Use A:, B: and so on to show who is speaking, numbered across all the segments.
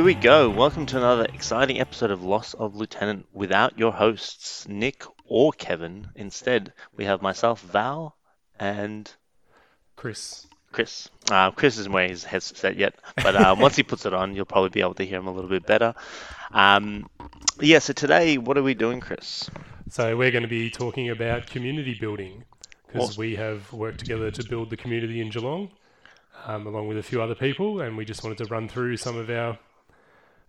A: here we go. Welcome to another exciting episode of Loss of Lieutenant without your hosts, Nick or Kevin. Instead, we have myself, Val, and
B: Chris.
A: Chris. Uh, Chris isn't wearing his headset yet, but uh, once he puts it on, you'll probably be able to hear him a little bit better. Um, yeah, so today, what are we doing, Chris?
B: So we're going to be talking about community building because
A: Awesome.
B: we have worked together to build the community in Geelong, um, along with a few other people, and we just wanted to run through some of our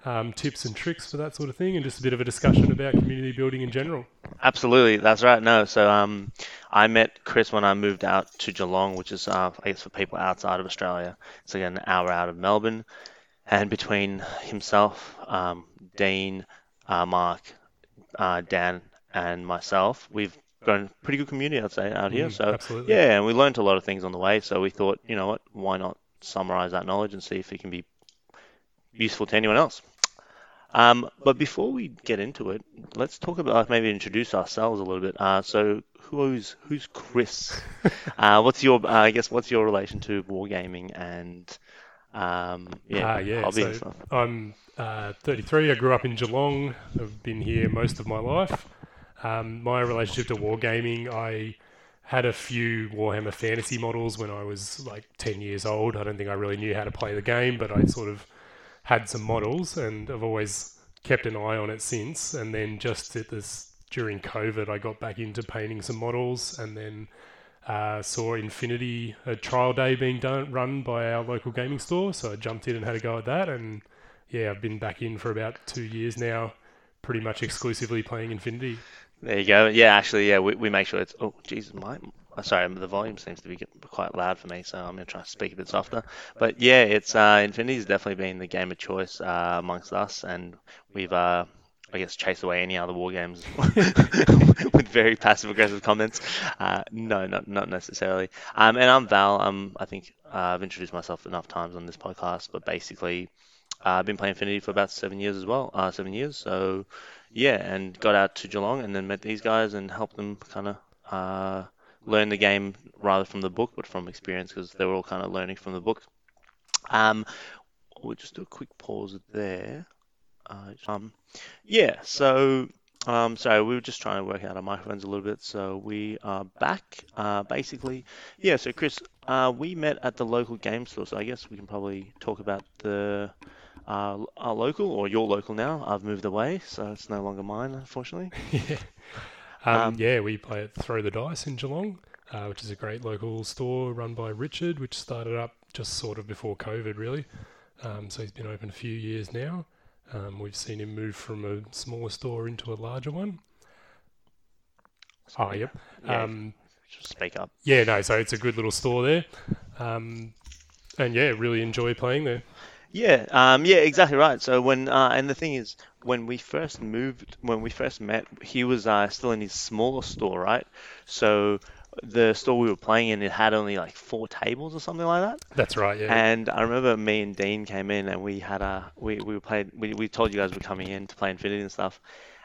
B: um, tips and tricks for that sort of thing, and just a bit of a discussion about community building in general.
A: Absolutely, that's right. No, so um, I met Chris when I moved out to Geelong, which is, uh, I guess, for people outside of Australia. It's like an hour out of Melbourne. And between himself, um, Dean, uh, Mark, uh, Dan, and myself, we've grown a pretty good community, I'd say, out here.
B: Mm,
A: So
B: absolutely.
A: yeah, and we learned a lot of things on the way. So we thought, you know what, why not summarize that knowledge and see if it can be useful to anyone else. Um, but before we get into it, let's talk about maybe introduce ourselves a little bit. Uh, so who's who's Chris? uh, what's your uh, I guess what's your relation to wargaming and um, yeah,
B: Ah, yeah.
A: hobby
B: So
A: stuff?
B: I'm uh, 33. I grew up in Geelong. I've been here most of my life. Um, my relationship to wargaming, I had a few Warhammer Fantasy models when I was like 10 years old. I don't think I really knew how to play the game, but I sort of had some models, and I've always kept an eye on it since. And then just at this during COVID, I got back into painting some models, and then uh, saw Infinity a trial day being done run by our local gaming store, so I jumped in and had a go at that, and yeah, I've been back in for about two years now, pretty much exclusively playing Infinity.
A: There you go. Yeah, actually, yeah, we, we make sure it's. Oh, Jesus, my. Sorry, the volume seems to be quite loud for me, so I'm going to try to speak a bit softer. But yeah, it's uh, Infinity's definitely been the game of choice uh, amongst us, and we've, uh, I guess, chased away any other war games with very passive aggressive comments. Uh, no, not not necessarily. Um, and I'm Val. Um, I think uh, I've introduced myself enough times on this podcast, but basically, uh, I've been playing Infinity for about seven years as well. Uh, seven years, so yeah, and got out to Geelong and then met these guys and helped them kind of uh, learn the game rather from the book, but from experience because they were all kind of learning from the book. Um, we'll just do a quick pause there. Uh, um, yeah, so um, sorry, we were just trying to work out our microphones a little bit, so we are back. Uh, basically, yeah. So Chris, uh, we met at the local game store, so I guess we can probably talk about the uh, our local or your local now. I've moved away, so it's no longer mine, unfortunately.
B: yeah. Um,
A: Um,
B: yeah, we play at Throw the Dice in Geelong, uh, which is a great local store run by Richard, which started up just sort of before COVID, really. Um, so he's been open a few years now. Um, we've seen him move from a smaller store into a larger one. Oh, yep.
A: Yeah,
B: Um,
A: just speak up.
B: Yeah, no, so it's a good little store there. Um, and yeah, really enjoy playing there.
A: Yeah, um, yeah, exactly right. So when uh, and the thing is, when we first moved, when we first met, he was uh, still in his smaller store, right? So the store we were playing in, it had only like four tables or something like that.
B: That's right, yeah.
A: And I remember me and Dean came in and we had a we we played we, we told you guys we're coming in to play Infinity and stuff.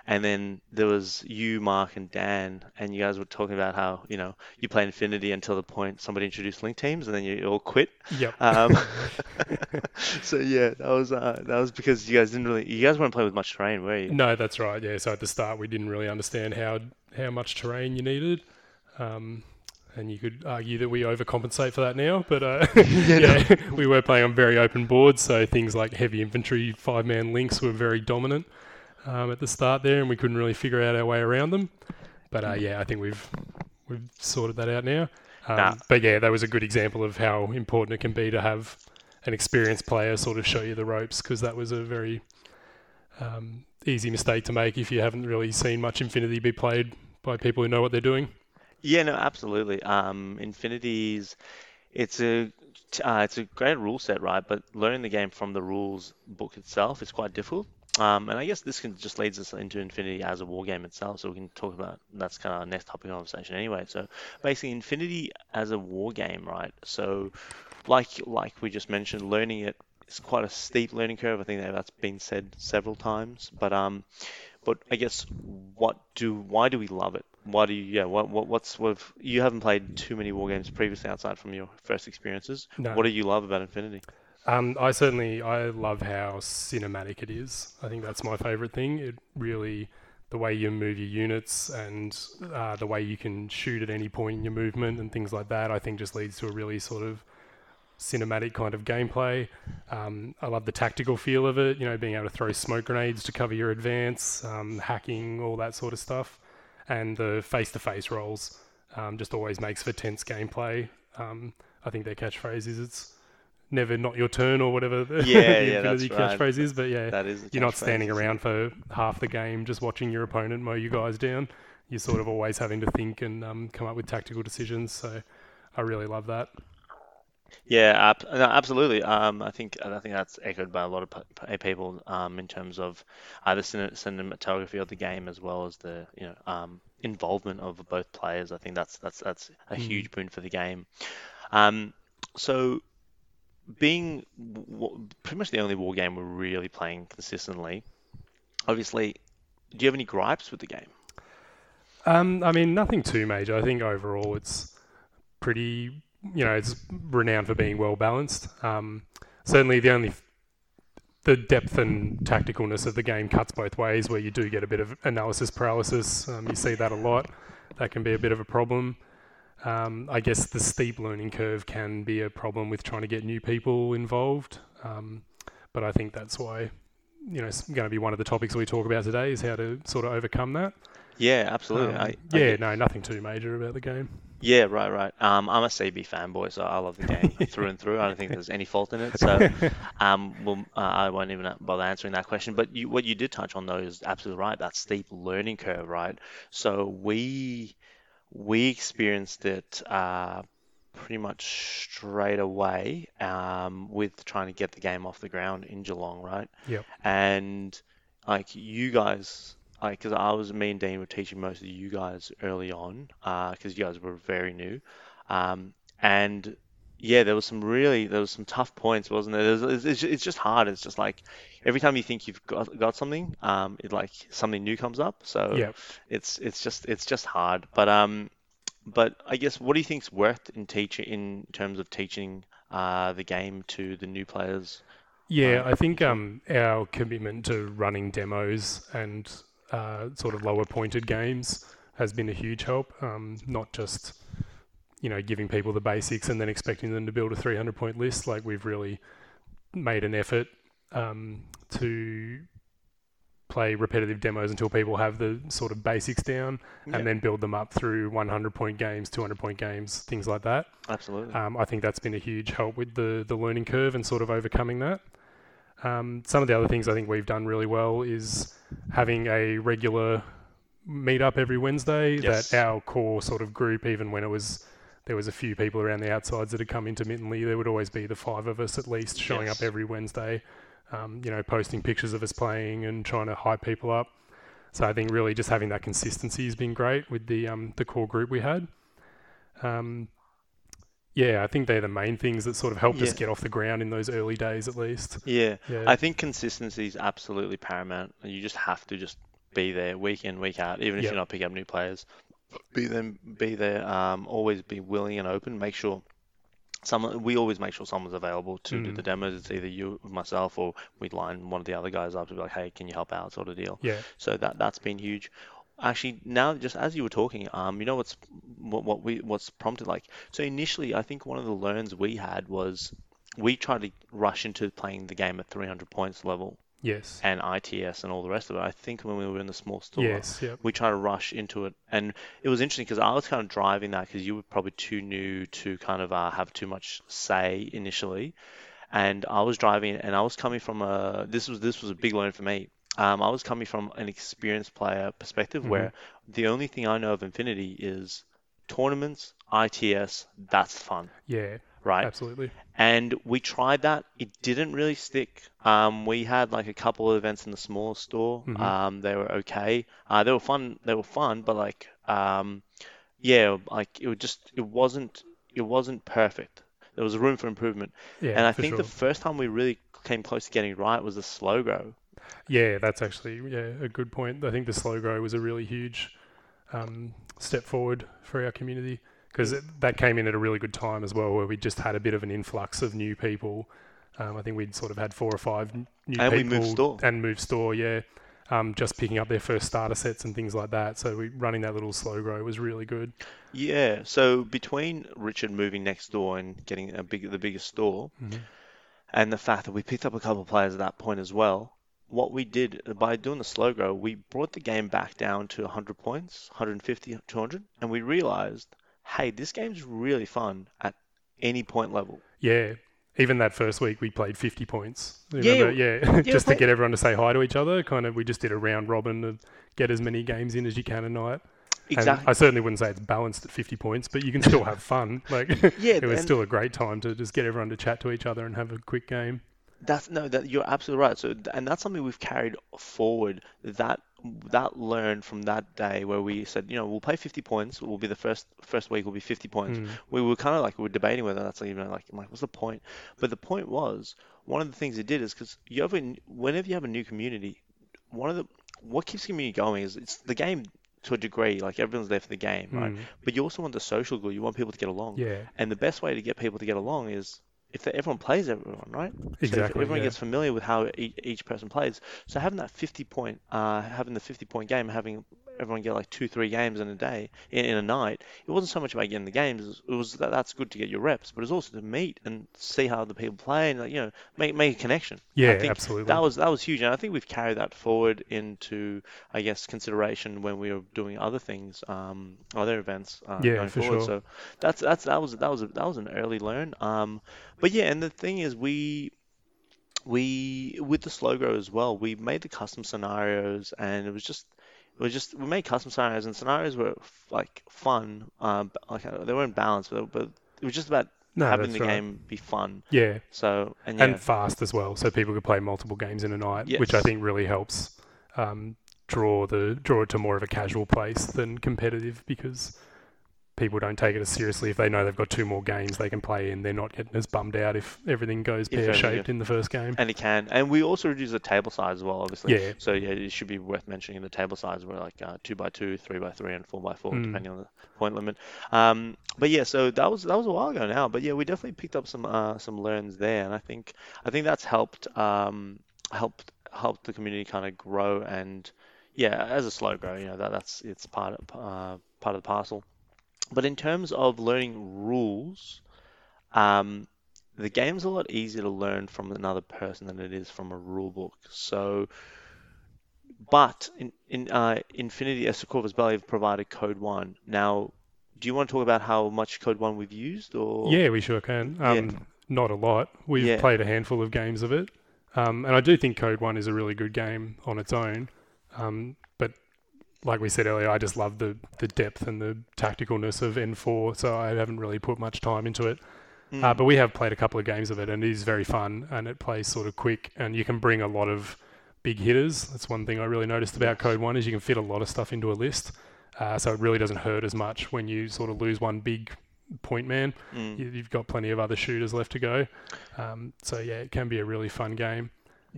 A: And then there was you, Mark, and Dan, and you guys were talking about how you know you play Infinity until the point somebody introduced Link Teams, and then you all quit.
B: yep.
A: Um, so yeah, that was uh, that was because you guys didn't really you guys weren't playing with much terrain, were you?
B: no, that's right, yeah. So at the start, we didn't really understand how how much terrain you needed. Um, and you could argue that we overcompensate for that now, but uh, yeah, we were playing on very open boards, so things like heavy infantry, five man links were very dominant um, at the start there, and we couldn't really figure out our way around them. But uh, yeah, I think we've we've sorted that out now. Um,
A: Nah.
B: But yeah, that was a good example of how important it can be to have an experienced player sort of show you the ropes, because that was a very um, easy mistake to make if you haven't really seen much Infinity be played by people who know what they're doing.
A: Yeah, no, absolutely. Um, Infinity's it's a uh, it's a great rule set, right? But learning the game from the rules book itself is quite difficult. Um, and I guess this can just leads us into Infinity as a war game itself, so we can talk about that's kind of our next topic of conversation anyway. So basically, Infinity as a war game, right? So like like we just mentioned, learning it is quite a steep learning curve. I think that that's been said several times. But um, but I guess what do why do we love it? Why do you yeah? What what what's what? You haven't played too many war games previously outside from your first experiences.
B: No.
A: What do you love about Infinity?
B: Um, I certainly I love how cinematic it is. I think that's my favourite thing. It really the way you move your units and uh, the way you can shoot at any point in your movement and things like that. I think just leads to a really sort of cinematic kind of gameplay. Um, I love the tactical feel of it. You know, being able to throw smoke grenades to cover your advance, um, hacking, all that sort of stuff, and the face-to-face rolls um, just always makes for tense gameplay. Um, I think their catchphrase is it's never not your turn or whatever the,
A: Yeah,
B: the
A: yeah,
B: Infinity
A: right.
B: catchphrase is. But yeah,
A: That is.
B: you're not standing around for half the game just watching your opponent mow you guys down. You're sort of always having to think and um, come up with tactical decisions. So I really love that.
A: Yeah, no, absolutely. Um, I think I think that's echoed by a lot of p- people um, in terms of uh, the cinematography of the game as well as the you know um, involvement of both players. I think that's that's that's a
B: Mm.
A: huge boon for the game. Um, so being pretty much the only war game we're really playing consistently, obviously, do you have any gripes with the game?
B: Um, I mean, nothing too major. I think overall it's pretty, you know, it's renowned for being well balanced. Um, certainly, the only the depth and tacticalness of the game cuts both ways, where you do get a bit of analysis paralysis. Um, you see that a lot. That can be a bit of a problem. Um, I guess the steep learning curve can be a problem with trying to get new people involved. Um, but I think that's why, you know, it's going to be one of the topics we talk about today is how to sort of overcome that.
A: Yeah, absolutely.
B: Um,
A: I, I
B: yeah,
A: get-
B: no, nothing too major about the game.
A: Yeah, right, right. Um, I'm a CB fanboy, so I love the game through and through. I don't think there's any fault in it. So, um, well, uh, I won't even bother answering that question. But you, what you did touch on though is absolutely right. That steep learning curve, right? So we we experienced it uh, pretty much straight away um, with trying to get the game off the ground in Geelong, right?
B: Yep.
A: And like you guys, like, because I was me and Dean were teaching most of you guys early on, because you guys were very new, um, and yeah, there was some really there was some tough points, wasn't there? There's, it's, it's it's just hard. It's just like every time you think you've got got something, um, it like something new comes up. So
B: Yeah.
A: it's it's just it's just hard. But um, but I guess what do you think's worth in teaching in terms of teaching uh the game to the new players?
B: Yeah,
A: Um,
B: I think um, our commitment to running demos and uh, sort of lower pointed games has been a huge help. Um, not just you know giving people the basics and then expecting them to build a 300 point list. Like we've really made an effort um, to play repetitive demos until people have the sort of basics down,
A: Yeah.
B: and then build them up through 100 point games, 200 point games, things like that.
A: Absolutely.
B: Um, I think that's been a huge help with the the learning curve and sort of overcoming that. Um, some of the other things I think we've done really well is having a regular meet up every Wednesday.
A: Yes.
B: That our core sort of group, even when it was there was a few people around the outsides that had come intermittently, there would always be the five of us at least showing
A: Yes.
B: up every Wednesday. Um, you know, posting pictures of us playing and trying to hype people up. So I think really just having that consistency has been great with the um, the core group we had. Um, yeah, I think they're the main things that sort of helped us get off the ground in those early days, at least.
A: Yeah,
B: Yeah,
A: I think consistency is absolutely paramount. You just have to just be there week in, week out, even if
B: Yep.
A: you're not picking up new players. Be them, be there. Um, always be willing and open. Make sure someone. We always make sure someone's available to do
B: Mm.
A: the demos. It's either you, myself, or we'd line one of the other guys up to be like, "Hey, can you help out?" sort of deal.
B: yeah,
A: So that that's been huge. Actually, now just as you were talking, um, you know what's what, what we what's prompted like. So initially, I think one of the learns we had was we tried to rush into playing the game at 300 points level
B: yes,
A: and ITS and all the rest of it. I think when we were in the small store,
B: yes, yeah,
A: we tried to rush into it, and it was interesting because I was kind of driving that because you were probably too new to kind of uh, have too much say initially, and I was driving, and I was coming from a this was this was a big learn for me. Um, I was coming from an experienced player perspective where the only thing I know of Infinity is tournaments, ITS. That's fun,
B: yeah,
A: right?
B: absolutely.
A: And we tried that. It didn't really stick. Um, we had like a couple of events in the smaller store.
B: Mhm.
A: Um, they were okay. Uh, they were fun. They were fun, but like, um, yeah, like it was just it wasn't it wasn't perfect. There was room for improvement.
B: Yeah,
A: and I think
B: sure.
A: the first time we really came close to getting it right was the slow grow.
B: Yeah, that's actually yeah a good point. I think the slow grow was a really huge um, step forward for our community because that came in at a really good time as well, where we just had a bit of an influx of new people Um, I think we'd sort of had four or five new
A: And we
B: people
A: moved store.
B: and moved store, yeah. Um, just picking up their first starter sets and things like that. So we running that little slow grow was really good.
A: Yeah, so between Richard moving next door and getting a big, the biggest store,
B: Mhm.
A: and the fact that we picked up a couple of players at that point as well, what we did by doing the slow grow, we brought the game back down to 100 points, 150, 200, and we realized, hey, this game's really fun at any point level.
B: Yeah. Even that first week, we played 50 points.
A: Yeah,
B: Remember? Yeah, just to get everyone to say hi to each other. Kind of, we just did a round robin to get as many games in as you can a night. And
A: Exactly.
B: I certainly wouldn't say it's balanced at 50 points, but you can still have fun. Like,
A: Yeah,
B: it was
A: and-
B: still a great time to just get everyone to chat to each other and have a quick game.
A: That's no, that you're absolutely right. So, and that's something we've carried forward. That that learned from that day where we said, you know, we'll play 50 points. We'll be the first first week will be 50 points.
B: Mm.
A: We were kind of like we were debating whether that's even like, I'm like, what's the point? But the point was one of the things it did is because you have a, whenever you have a new community, one of the what keeps the community going is it's the game to a degree. Like everyone's there for the game, right?
B: Mm.
A: But you also want the social glue. You want people to get along.
B: Yeah,
A: And the best way to get people to get along is if everyone plays everyone, right? So
B: exactly.
A: everyone
B: yeah.
A: gets familiar with how each, each person plays. So having that 50 point, uh, having the 50 point game, having everyone get like two, three games in a day, in, in a night, it wasn't so much about getting the games. It was, that that's good to get your reps, but it's also to meet and see how the people play and like, you know make make a connection.
B: yeah,
A: I think
B: absolutely.
A: that was that was huge, and I think we've carried that forward into, I guess, consideration when we were doing other things, um, other events uh,
B: Yeah, for
A: forward.
B: sure.
A: So that's that's that was that was a, that was an early learn. Um, but yeah, and the thing is, we we with the slow grow as well, we made the custom scenarios, and it was just was just we made custom scenarios, and scenarios were f- like fun, um, like uh, they weren't balanced, but, but it was just about
B: no,
A: having the
B: right.
A: game be fun.
B: Yeah,
A: So and yeah,
B: and fast as well, so people could play multiple games in a night, which I think really helps um, draw the draw it to more of a casual place than competitive because people don't take it as seriously if they know they've got two more games they can play in. They're not getting as bummed out if everything goes pear shaped in the first game.
A: And it can. And we also reduce the table size as well, obviously.
B: Yeah.
A: So yeah, it should be worth mentioning the table size were like uh, two by two, three by three, and four by four,
B: Mm.
A: depending on the point limit. Um, but yeah, so that was that was a while ago now. But yeah, we definitely picked up some uh, some learns there, and I think I think that's helped um, helped helped the community kind of grow and yeah, as a slow grow, you know that that's it's part of uh, part of the parcel. But in terms of learning rules, um, the game's a lot easier to learn from another person than it is from a rule book. So, but in in uh, Infinity, as Corvus Belli have provided Code One. Now, do you want to talk about how much Code One we've used, or
B: Yeah, we sure can.
A: Yeah.
B: Um, Not a lot. We've
A: Yeah.
B: played a handful of games of it, um, and I do think Code One is a really good game on its own. Um, like we said earlier, I just love the the depth and the tacticalness of N4, so I haven't really put much time into it.
A: Mm.
B: Uh, but we have played a couple of games of it, and it is very fun, and it plays sort of quick, and you can bring a lot of big hitters. That's one thing I really noticed about Code One is you can fit a lot of stuff into a list, uh, so it really doesn't hurt as much when you sort of lose one big point man.
A: Mm.
B: You- You've got plenty of other shooters left to go, um, so yeah, it can be a really fun game.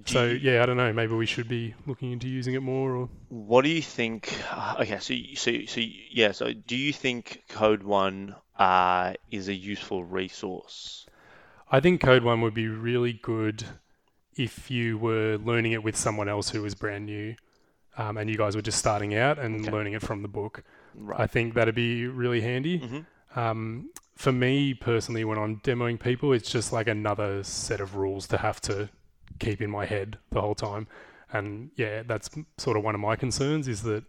A: Do
B: So
A: you-
B: yeah, I don't know. Maybe we should be looking into using it more, or
A: What do you think? uh, Okay, so so so yeah, so do you think Code One uh, is a useful resource?
B: I think Code One would be really good if you were learning it with someone else who was brand new, um, and you guys were just starting out and
A: Okay.
B: learning it from the book.
A: Right.
B: I think that'd be really handy.
A: hmm
B: Um, for me personally, when I'm demoing people, it's just like another set of rules to have to keep in my head the whole time. And yeah, that's sort of one of my concerns is that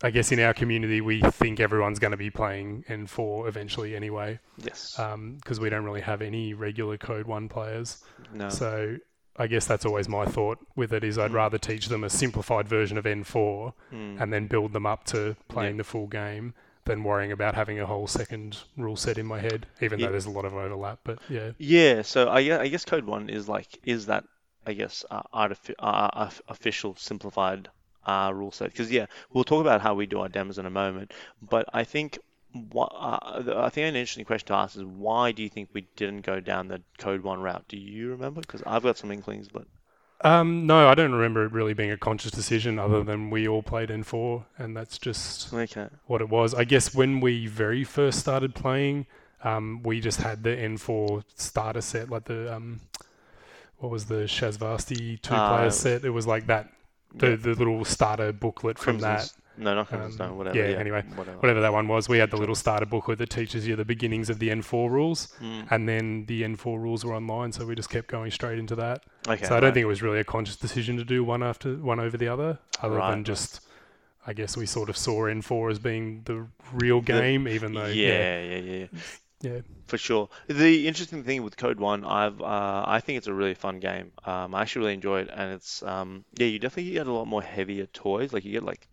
B: I guess in our community, we think everyone's going to be playing N4 eventually anyway,
A: Yes.
B: because we don't really have any regular Code 1 players.
A: no.
B: So I guess that's always my thought with it is I'd
A: Mm.
B: rather teach them a simplified version of N4
A: Mm.
B: and then build them up to playing the full game than worrying about having a whole second rule set in my head, even
A: Yeah.
B: though there's a lot of overlap. But yeah,
A: Yeah, so I, I guess Code One is like is that I guess uh, artifi- uh, uh, official simplified uh, rule set because yeah we'll talk about how we do our demos in a moment, but I think what uh, I think an interesting question to ask is why do you think we didn't go down the Code One route? Do you remember? Because I've got some inklings, but
B: um, no, I don't remember it really being a conscious decision other than we all played N4, and that's just
A: okay,
B: what it was. I guess when we very first started playing, um, we just had the N4 starter set, like the um, what was the Shasvastii two player
A: Uh,
B: set? It was like that, the
A: Yeah.
B: the little starter booklet from that.
A: No, not
B: Um,
A: Stone. Whatever.
B: yeah,
A: Yeah.
B: anyway,
A: Whatever.
B: Whatever that one was, we had the little starter booklet that teaches you the beginnings of the N4 rules,
A: Mm.
B: and then the N4 rules were online, so we just kept going straight into that.
A: Okay.
B: so I don't
A: right.
B: think it was really a conscious decision to do one after one over the other, other
A: Right,
B: than
A: right.
B: just, I guess we sort of saw N4 as being the real
A: The-
B: game, even though
A: Yeah, yeah, yeah,
B: yeah,
A: for sure. The interesting thing with Code One, I've uh, I think it's a really fun game. Um, I actually really enjoy it, and it's um, yeah, you definitely get a lot more heavier toys. Like you get like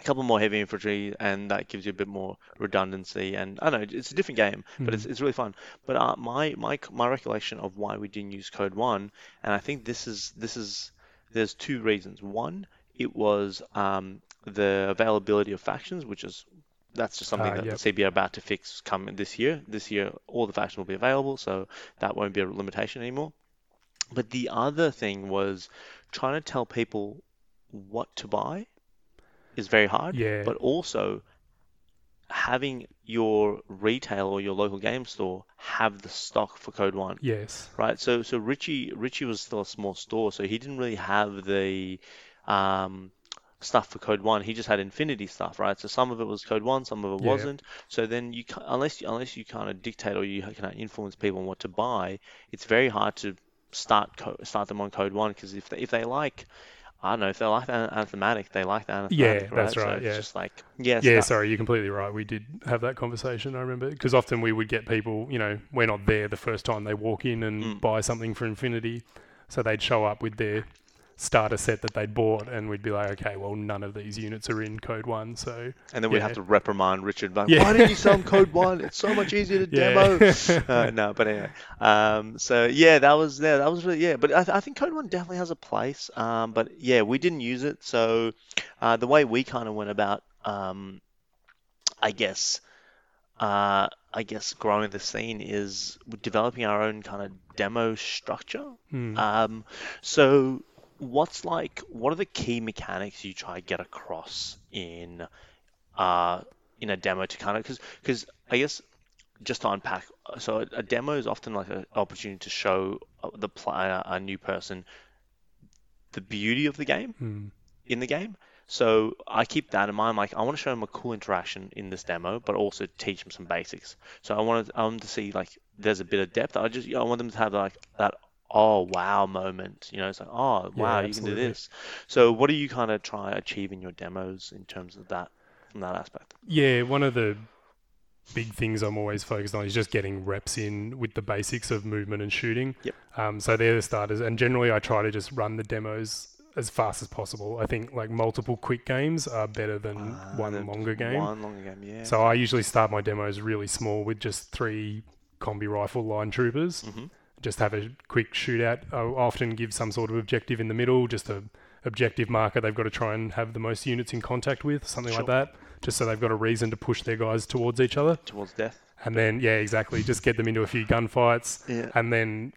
A: a couple more heavy infantry, and that gives you a bit more redundancy. And I don't know, it's a different game, but it's,
B: Mhm.
A: it's really fun. But uh, my my my recollection of why we didn't use Code One, and I think this is this is there's two reasons. One, it was um, the availability of factions, which is that's just something
B: Ah,
A: that
B: yep.
A: the CB are about to fix come this year. This year, all the factions will be available, so that won't be a limitation anymore. But the other thing was trying to tell people what to buy is very hard,
B: yeah,
A: but also having your retail or your local game store have the stock for Code One
B: yes,
A: right? So so Richie Richie was still a small store, so he didn't really have the um, stuff for Code One. He just had Infinity stuff, right? So some of it was Code One, some of it
B: Yeah.
A: wasn't. So then you unless you, unless you kind of dictate or you kind of influence people on what to buy, it's very hard to start co- start them on Code One because if they, if they like I don't know if they like the Anthematic, they like the Anthematic,
B: Yeah,
A: right?
B: that's
A: So
B: right,
A: it's
B: yeah.
A: just like yes,
B: yeah.
A: that-
B: Sorry, you're completely right. We did have that conversation. I remember because often we would get people, you know, we're not there the first time they walk in and
A: Mm.
B: buy something for Infinity, so they'd show up with their starter set that they'd bought, and we'd be like, okay, well, none of these units are in Code One, so
A: And then we'd
B: Yeah.
A: have to reprimand Richard. Like,
B: Yeah.
A: Why didn't you sell Code One? It's so much easier to demo. uh, no, but anyway. Um, so yeah, that was yeah, that was really yeah. But I, th- I think Code One definitely has a place. Um, but yeah, we didn't use it. So uh, the way we kind of went about, um, I guess, uh, I guess growing the scene is developing our own kind of demo structure.
B: hmm.
A: Um, so what's like, what are the key mechanics you try to get across in, uh, in a demo to kind of, because, because I guess just to unpack, so a, a demo is often like an opportunity to show uh, the player, a new person, the beauty of the game
B: Hmm.
A: in the game. So I keep that in mind. Like I want to show them a cool interaction in this demo, but also teach them some basics. So I wanted I want to see like there's a bit of depth. I just I want them to have like that oh wow moment. You know, it's like oh wow you can do this. So what do you kind of try achieve in your demos in terms of that from that aspect?
B: Yeah, one of the big things I'm always focused on is just getting reps in with the basics of movement and shooting.
A: Yep.
B: Um, so they're the starters, and generally I try to just run the demos as fast as possible. I think like multiple quick games are better than
A: Uh,
B: one longer game.
A: One longer game, yeah.
B: So I usually start my demos really small with just three combi rifle line troopers.
A: Mhm.
B: Just have a quick shootout. I'll often give some sort of objective in the middle, just a objective marker they've got to try and have the most units in contact with, something
A: Sure.
B: like that. Just so they've got a reason to push their guys towards each other.
A: Towards death.
B: And then yeah, exactly. Just get them into a few gunfights.
A: Yeah.
B: And then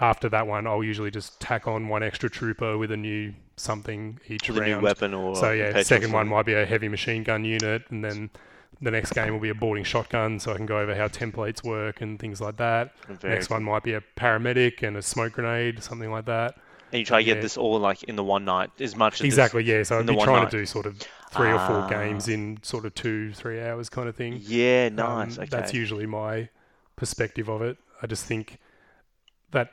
B: after that one I'll usually just tack on one extra trooper with a new something each
A: With a new
B: round.
A: weapon or
B: So yeah, second one might be a heavy machine gun unit, and then the next game will be a boarding shotgun, so I can go over how templates work and things like that.
A: Very
B: next one might be a paramedic and a smoke grenade, something like that.
A: And you try to get
B: Yeah.
A: this all like in the one night as much as
B: Exactly, yeah. So I'd be trying
A: night.
B: to do sort of three or four
A: Ah.
B: games in sort of two, three hours kind of thing.
A: Yeah,
B: Um,
A: nice. okay.
B: That's usually my perspective of it. I just think that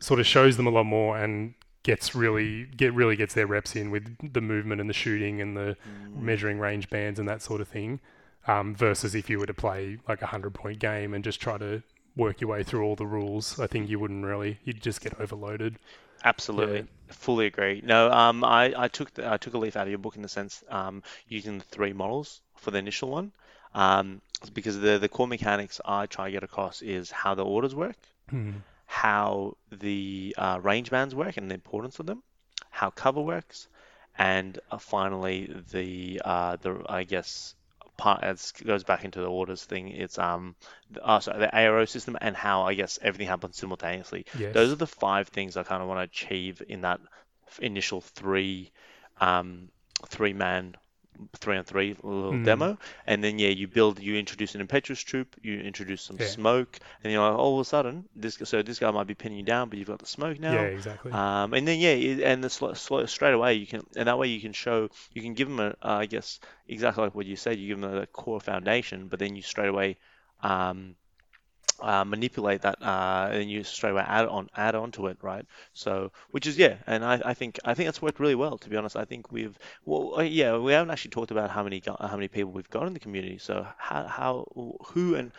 B: sort of shows them a lot more and gets really get really gets their reps in with the movement and the shooting and the
A: Mm.
B: measuring range bands and that sort of thing. Um, versus if you were to play like a hundred point game and just try to work your way through all the rules, I think you wouldn't really. You'd just get overloaded.
A: Absolutely, fully agree. No, um, I, I took the, I took a leaf out of your book in the sense um, using the three models for the initial one, um, because the the core mechanics I try to get across is how the orders work, how the uh, range bands work and the importance of them, how cover works, and uh, finally the uh, the I guess part it goes back into the orders thing. It's um the, uh, sorry, the ARO system and how I guess everything happens simultaneously.
B: Yes.
A: Those are the five things I kind of want to achieve in that initial three um, three man three on three little
B: Mm.
A: demo, and then yeah, you build, you introduce an impetuous troop, you introduce some
B: Yeah.
A: smoke, and you're like, all of a sudden, this so this guy might be pinning you down, but you've got the smoke now.
B: Yeah, exactly.
A: Um, and then yeah, and the sl sl straight away you can, and that way you can show, you can give them a, uh, I guess exactly like what you said, you give them a core foundation, but then you straight away um, uh, manipulate that, uh, and you straight away add on add on to it, right? So, which is yeah, and I, I think I think that's worked really well. To be honest, I think we've well, uh, yeah, we haven't actually talked about how many how many people we've got in the community. So how how who and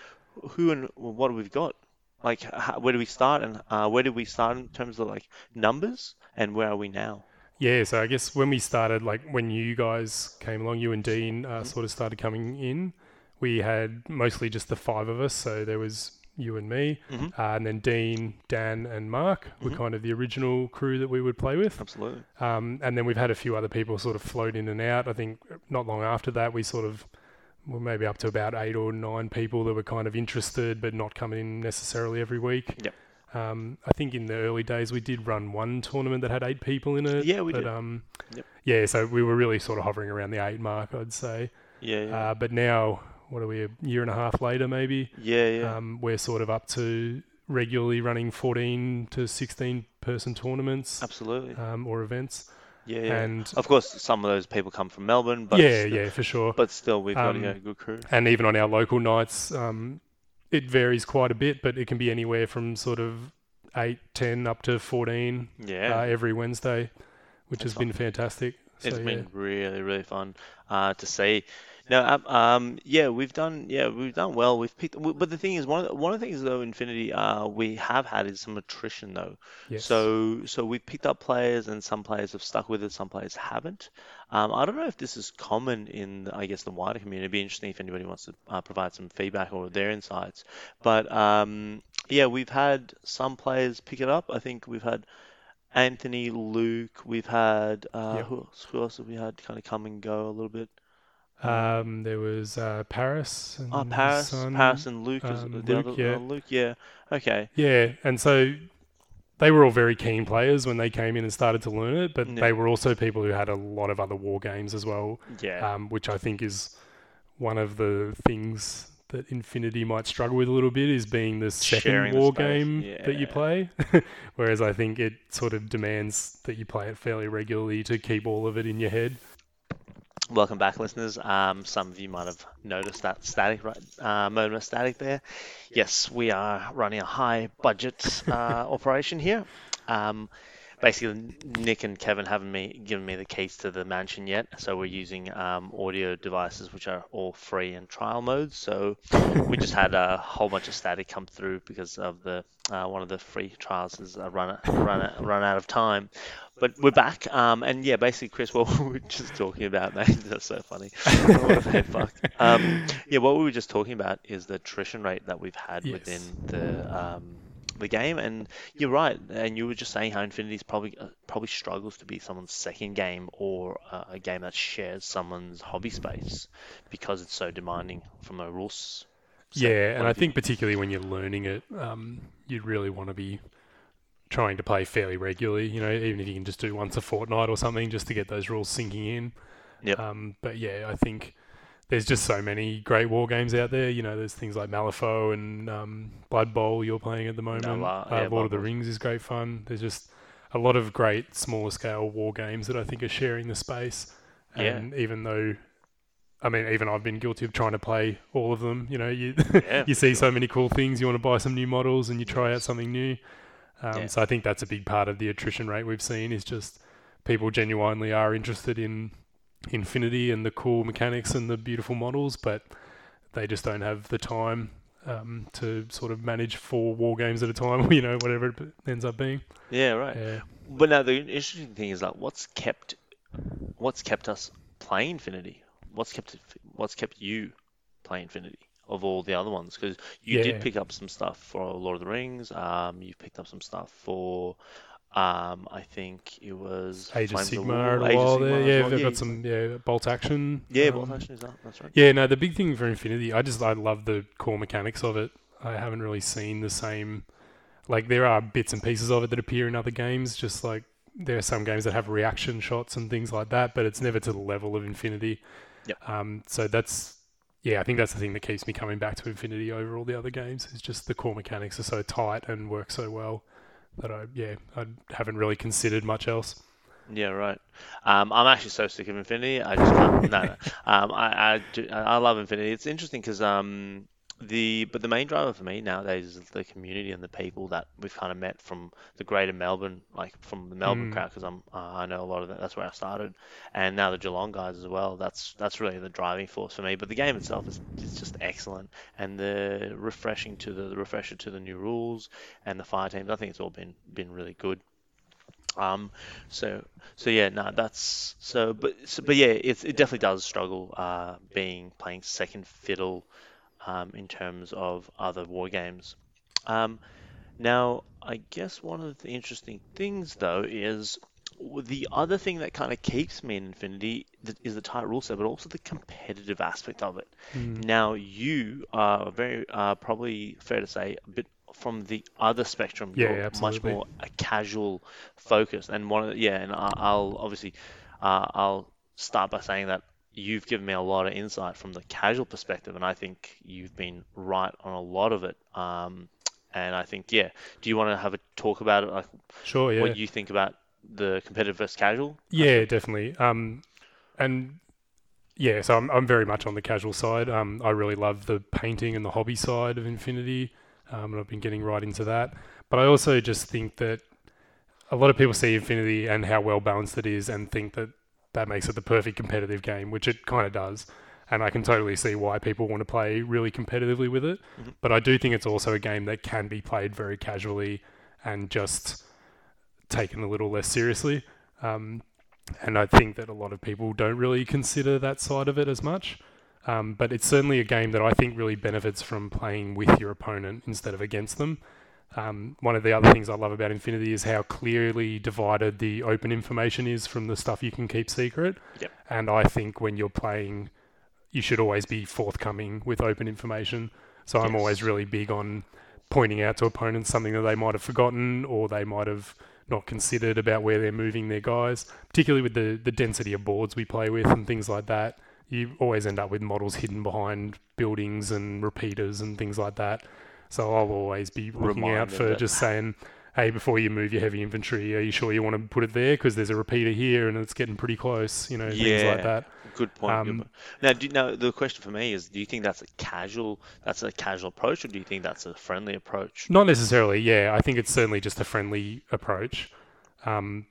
A: who and what we've got. Like, how, where do we start, and uh, where did we start in terms of like numbers, and where are we now?
B: Yeah, so I guess when we started, like when you guys came along, you and Dean uh,
A: Mm-hmm.
B: sort of started coming in, we had mostly just the five of us. So there was you and me,
A: Mhm.
B: uh, and then Dean, Dan, and Mark were
A: Mhm.
B: kind of the original crew that we would play with.
A: Absolutely.
B: Um, and then we've had a few other people sort of float in and out. I think not long after that, we sort of were maybe up to about eight or nine people that were kind of interested but not coming in necessarily every week.
A: Yep.
B: Um, I think in the early days we did run one tournament that had eight people in it.
A: Yeah, we
B: but,
A: did.
B: Um,
A: Yep.
B: Yeah, so we were really sort of hovering around the eight mark, I'd say.
A: Yeah, yeah,
B: Uh, but now, what are we, a year and a half later maybe?
A: yeah, yeah.
B: Um, we're sort of up to regularly running 14 to 16 person tournaments
A: Absolutely.
B: um, or events.
A: Yeah, yeah.
B: And
A: Of course, some of those people come from Melbourne, but
B: yeah,
A: st-
B: yeah, for sure.
A: but still, we've got
B: Um,
A: a good crew.
B: and even on our local nights, um, it varies quite a bit, but it can be anywhere from sort of 8, 10 up to 14
A: Yeah,
B: uh, every Wednesday, which
A: That's
B: has been fantastic. So,
A: it's
B: yeah.
A: been really, really fun uh, to see. No, um, um, yeah, we've done, yeah, we've done well. We've picked, w- but the thing is, one of the, one of the things though, Infinity, uh, we have had is some attrition though.
B: Yes.
A: So, so we've picked up players, and some players have stuck with it, some players haven't. Um, I don't know if this is common in, I guess, the wider community. It'd be interesting if anybody wants to uh, provide some feedback or their insights. But um, yeah, we've had some players pick it up. I think we've had Anthony, Luke. We've had uh,
B: Yep.
A: who else? Who else have we had kind of come and go a little bit?
B: Um, there was uh, Paris. And
A: Oh, Paris,
B: Son.
A: Paris and Luke
B: um,
A: the
B: Luke,
A: other.
B: yeah.
A: uh, Luke, yeah. Okay.
B: Yeah, and so they were all very keen players when they came in and started to learn it, but
A: Yeah.
B: they were also people who had a lot of other war games as well,
A: Yeah.
B: um, which I think is one of the things that Infinity might struggle with a little bit is being the second
A: Sharing
B: war
A: space,
B: game that you play. Whereas I think it sort of demands that you play it fairly regularly to keep all of it in your head.
A: Welcome back, listeners. Um, some of you might have noticed that static, right? Uh, moment of static there. Yes, we are running a high budget uh, operation here. Um, basically, Nick and Kevin haven't me given me the keys to the mansion yet, so we're using um, audio devices which are all free in trial mode. So we just had a whole bunch of static come through because of the uh, one of the free trials is uh, run run run out of time. But we're back, um, and yeah, basically, Chris, what we were just talking about, mate, that's so funny. a fuck. Um, yeah, what we were just talking about is the attrition rate that we've had
B: Yes.
A: within the um, the game, and you're right. And you were just saying how Infinity's probably uh, probably struggles to be someone's second game or uh, a game that shares someone's hobby space because it's so demanding from a rules.
B: Yeah, and I think particularly when you're learning it, um, you'd really want to be trying to play fairly regularly. You know, even if you can just do once a fortnight or something, just to get those rules sinking in.
A: Yep.
B: Um, but yeah, I think there's just so many great war games out there. You know, there's things like Malifaux and um, Blood Bowl you're playing at the moment.
A: lo-
B: uh,
A: yeah,
B: Lord
A: Blood
B: of the Rings is great fun. There's just a lot of great smaller scale war games that I think are sharing the space.
A: Yeah.
B: And even though, I mean, even I've been guilty of trying to play all of them. You know, you
A: Yeah,
B: you see so many cool things. You want to buy some new models and you try out something new. Um,
A: Yeah.
B: So I think that's a big part of the attrition rate we've seen is just people genuinely are interested in Infinity and the cool mechanics and the beautiful models, but they just don't have the time um, to sort of manage four war games at a time. You know, whatever it ends up being.
A: Yeah, right.
B: Yeah.
A: But now the interesting thing is like, what's kept, what's kept us playing Infinity? What's kept what's kept you playing Infinity of all the other ones? Because you
B: Yeah.
A: did pick up some stuff for Lord of the Rings. Um, you picked up some stuff for, um, I think it was
B: Age of
A: Flames
B: Sigma
A: War, Age of Sigmar
B: Yeah,
A: well.
B: they've
A: you-
B: got some yeah bolt action.
A: Yeah,
B: um,
A: bolt action is that. That's right.
B: Yeah, no, the big thing for Infinity, I just I love the core mechanics of it. I haven't really seen the same. Like there are bits and pieces of it that appear in other games, just like there are some games that have reaction shots and things like that, but it's never to the level of Infinity.
A: Yep.
B: Um, so that's yeah, I think that's the thing that keeps me coming back to Infinity over all the other games. Is just the core mechanics are so tight and work so well that I yeah I haven't really considered much else.
A: Yeah, right. Um, I'm actually so sick of Infinity. I just can't. no, no. Um, I I, do, I love Infinity. It's interesting because um the but the main driver for me nowadays is the community and the people that we've kind of met from the greater Melbourne, like from the Melbourne
B: Mm.
A: crowd, because I'm uh, I know a lot of that. That's where I started, and now the Geelong guys as well. That's that's really the driving force for me. But the game itself is, is just excellent, and the refreshing to the, the refresher to the new rules and the fire teams. I think it's all been been really good. Um, so so yeah, no, that's so, but so, but yeah, it's it definitely does struggle uh, being playing second fiddle um, in terms of other war games. Um, now, I guess one of the interesting things though is the other thing that kind of keeps me in Infinity is the tight rule set, but also the competitive aspect of it.
B: Mm.
A: Now, you are very uh, probably fair to say a bit from the other spectrum.
B: Yeah,
A: You're much more a casual focus, and one of the, yeah, and I'll obviously uh, I'll start by saying that you've given me a lot of insight from the casual perspective, and I think you've been right on a lot of it. Um, and I think yeah, do you want to have a talk about it, like
B: Sure, yeah.
A: what you think about the competitive versus casual?
B: Yeah, definitely. Um, and yeah, so I'm I'm very much on the casual side. Um, I really love the painting and the hobby side of Infinity, um, and I've been getting right into that. But I also just think that a lot of people see Infinity and how well balanced it is, and think that that makes it the perfect competitive game, which it kind of does. And I can totally see why people want to play really competitively with it.
A: Mhm.
B: But I do think it's also a game that can be played very casually and just taken a little less seriously. Um, and I think that a lot of people don't really consider that side of it as much. Um, but it's certainly a game that I think really benefits from playing with your opponent instead of against them. Um, one of the other things I love about Infinity is how clearly divided the open information is from the stuff you can keep secret.
A: Yep.
B: And I think when you're playing, you should always be forthcoming with open information. So I'm always really big on pointing out to opponents something that they might have forgotten or they might have not considered about where they're moving their guys, particularly with the, the density of boards we play with and things like that. You always end up with models hidden behind buildings and repeaters and things like that. So I'll always be looking out for just saying, hey, before you move your heavy infantry, are you sure you want to put it there? Because there's a repeater here and it's getting pretty close, you know, things like that.
A: Good point. good
B: Um,
A: point. Now, do, now the question for me is: Do you think that's a casual, that's a casual approach, or do you think that's a friendly approach?
B: Not necessarily, yeah. I think it's certainly just a friendly approach. Um,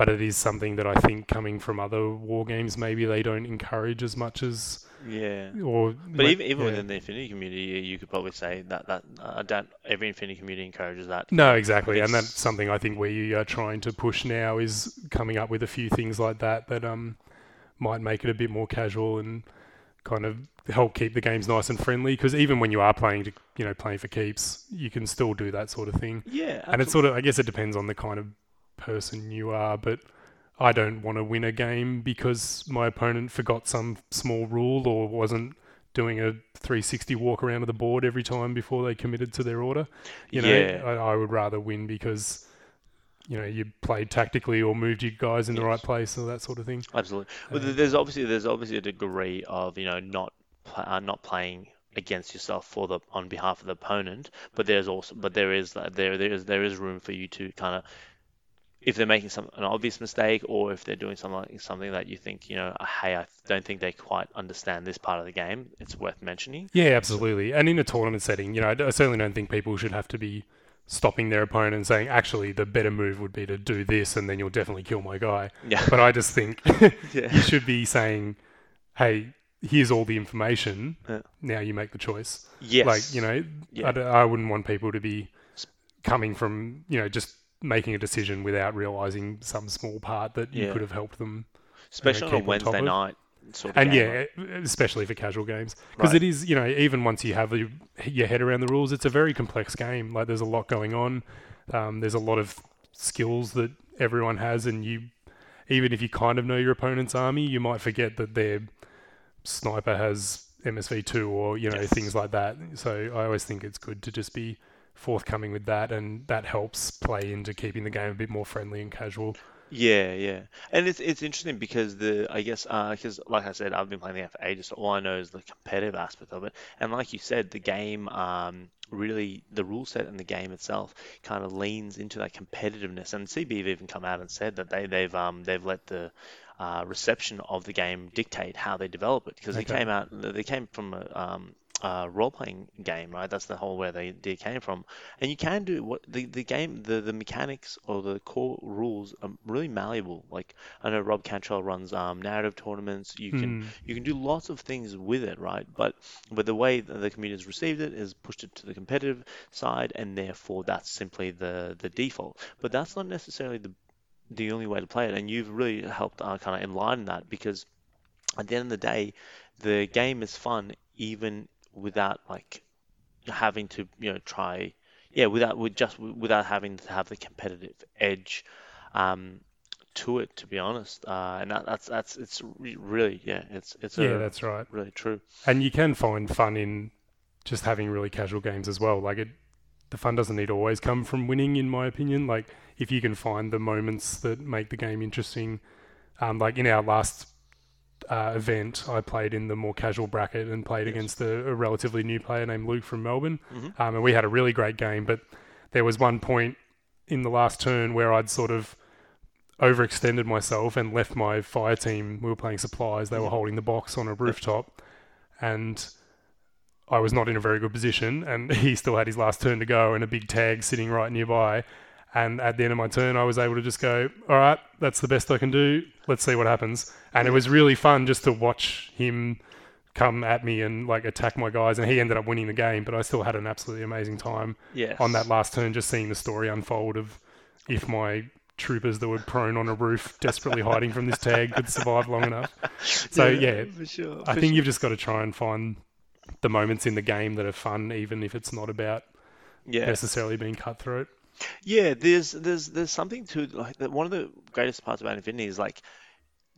B: but it is something that I think coming from other war games, maybe they don't encourage as much as,
A: Yeah.
B: or
A: But even even
B: yeah.
A: within the Infinity community, you could probably say that that I doubt every Infinity community encourages that.
B: No, exactly, and that's something I think we are trying to push now is coming up with a few things like that that um might make it a bit more casual and kind of help keep the games nice and friendly. Because even when you are playing, to, you know, playing for keeps, you can still do that sort of thing.
A: Yeah.
B: And it's sort of, I guess, it depends on the kind of person you are, but. I don't want to win a game because my opponent forgot some small rule or wasn't doing a 360 walk around of the board every time before they committed to their order. You know,
A: Yeah.
B: I, I would rather win because you know you played tactically or moved your guys in the
A: Yes.
B: right place or that sort of thing.
A: Absolutely. Well,
B: Uh,
A: there's obviously there's obviously a degree of you know not uh, not playing against yourself for the on behalf of the opponent, but there's also but there is there there is there is room for you to kind of if they're making some an obvious mistake or if they're doing something something that you think you know hey I don't think they quite understand this part of the game, it's worth mentioning.
B: Yeah, absolutely. And in a tournament setting, you know, I certainly don't think people should have to be stopping their opponent and saying, actually, the better move would be to do this, and then you'll definitely kill my guy.
A: Yeah.
B: But I just think
A: Yeah.
B: you should be saying, hey, here's all the information.
A: Yeah.
B: Now you make the choice.
A: Yes.
B: Like, you know,
A: Yeah.
B: I, I wouldn't want people to be coming from, you know, just making a decision without realizing some small part that you
A: Yeah.
B: could have helped them.
A: especially on a
B: on
A: Wednesday
B: of.
A: night sort of
B: And yeah, especially for casual games. Because
A: Right.
B: it is, you know, even once you have your, your head around the rules, it's a very complex game. Like, there's a lot going on. Um, there's a lot of skills that everyone has, and you, even if you kind of know your opponent's army, you might forget that their sniper has MSV2 or, you know,
A: Yes.
B: things like that. So I always think it's good to just be forthcoming with that, and that helps play into keeping the game a bit more friendly and casual.
A: Yeah, yeah, and it's it's interesting because the I guess because like I said, I've been playing the game for ages, so all I know is the competitive aspect of it. And like you said, the game um, really the rule set and the game itself kind of leans into that competitiveness. And CB have even come out and said that they they've um they've let the uh, reception of the game dictate how they develop it because they came out they came from a um, uh, role-playing game, right? That's the whole where they, they came from. And you can do what the, the game, the, the mechanics or the core rules are really malleable. Like I know Rob Cantrell runs um, narrative tournaments. You can
B: Mm.
A: you can do lots of things with it, right? But but the way that the community has received it is pushed it to the competitive side, and therefore that's simply the the default. But that's not necessarily the the only way to play it. And you've really helped uh, kind of enlighten that because at the end of the day, the game is fun even without like having to, you know, try, yeah, without with just without having to have the competitive edge um, to it, to be honest. Uh, and that, that's that's it's really, yeah, it's it's
B: Yeah,
A: a
B: that's right.
A: really true.
B: And you can find fun in just having really casual games as well. Like it, the fun doesn't need to always come from winning, in my opinion. Like if you can find the moments that make the game interesting, um, like in our last uh, event, I played in the more casual bracket and played
A: Yes.
B: against a, a relatively new player named Luke from Melbourne,
A: Mhm.
B: um, and we had a really great game. But there was one point in the last turn where I'd sort of overextended myself and left my fire team. We were playing supplies; they were
A: Mhm.
B: holding the box on a rooftop, and I was not in a very good position. And he still had his last turn to go, and a big tag sitting right nearby. And at the end of my turn, I was able to just go, "All right, that's the best I can do. Let's see what happens." And it was really fun just to watch him come at me and like attack my guys. And he ended up winning the game, but I still had an absolutely amazing time
A: Yes.
B: on that last turn, just seeing the story unfold of if my troopers that were prone on a roof, desperately hiding from this tag, could survive long enough. So yeah,
A: for sure.
B: I think
A: sure.
B: you've just got to try and find the moments in the game that are fun, even if it's not about
A: yeah.
B: necessarily being cutthroat.
A: Yeah, there's there's there's something to like that one of the greatest parts about Infinity is like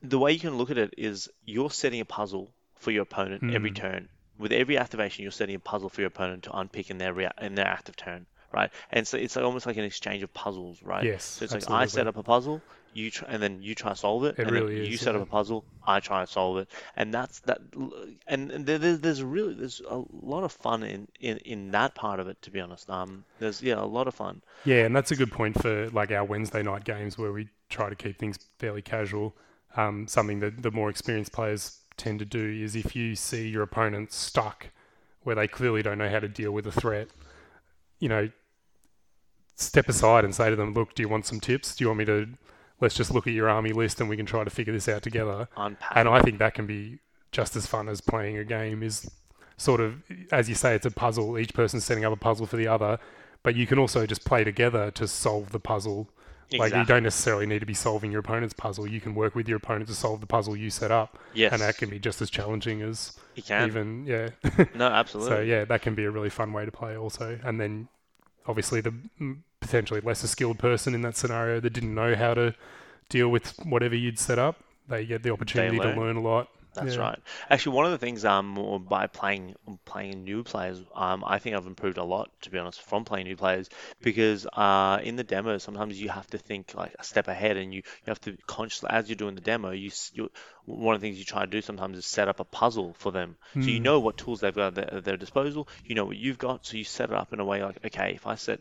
A: the way you can look at it is you're setting a puzzle for your opponent every
B: Mm.
A: turn. With every activation, you're setting a puzzle for your opponent to unpick in their rea in their active turn, right? And so it's like almost like an exchange of puzzles, right?
B: Yes,
A: So it's like I set
B: absolutely.
A: up a puzzle, you try, and then you try to solve it,
B: It
A: and
B: really
A: then you set up a puzzle, I try to solve it, and that's that. And, and there's there's really there's a lot of fun in, in in that part of it, to be honest. Um, there's yeah a lot of fun.
B: Yeah, and that's a good point for like our Wednesday night games where we try to keep things fairly casual. Um, something that the more experienced players tend to do is if you see your opponent stuck where they clearly don't know how to deal with a threat, you know, step aside and say to them, "Look, do you want some tips? Do you want me to let's just look at your army list and we can try to figure this out together?"
A: Unpack.
B: And I think that can be just as fun as playing a game. Is sort of as you say, it's a puzzle. Each person's setting up a puzzle for the other, but you can also just play together to solve the puzzle. exactly. Like you don't necessarily need to be solving your opponent's puzzle. You can work with your opponent to solve the puzzle you set up,
A: Yes,
B: and that can be just as challenging as
A: you can.
B: even yeah.
A: No, absolutely.
B: so yeah, that can be a really fun way to play also. And then obviously the potentially lesser skilled person in that scenario that didn't know how to deal with whatever you'd set up, they get the opportunity to
A: learn.
B: learn a lot.
A: That's
B: Yeah.
A: right. Actually, one of the things um by playing playing new players, um I think I've improved a lot to be honest from playing new players because uh in the demo sometimes you have to think like a step ahead and you, you have to consciously as you're doing the demo you, you one of the things you try to do sometimes is set up a puzzle for them so you
B: Hmm.
A: know what tools they've got at their, at their disposal you know what you've got so you set it up in a way like okay if I set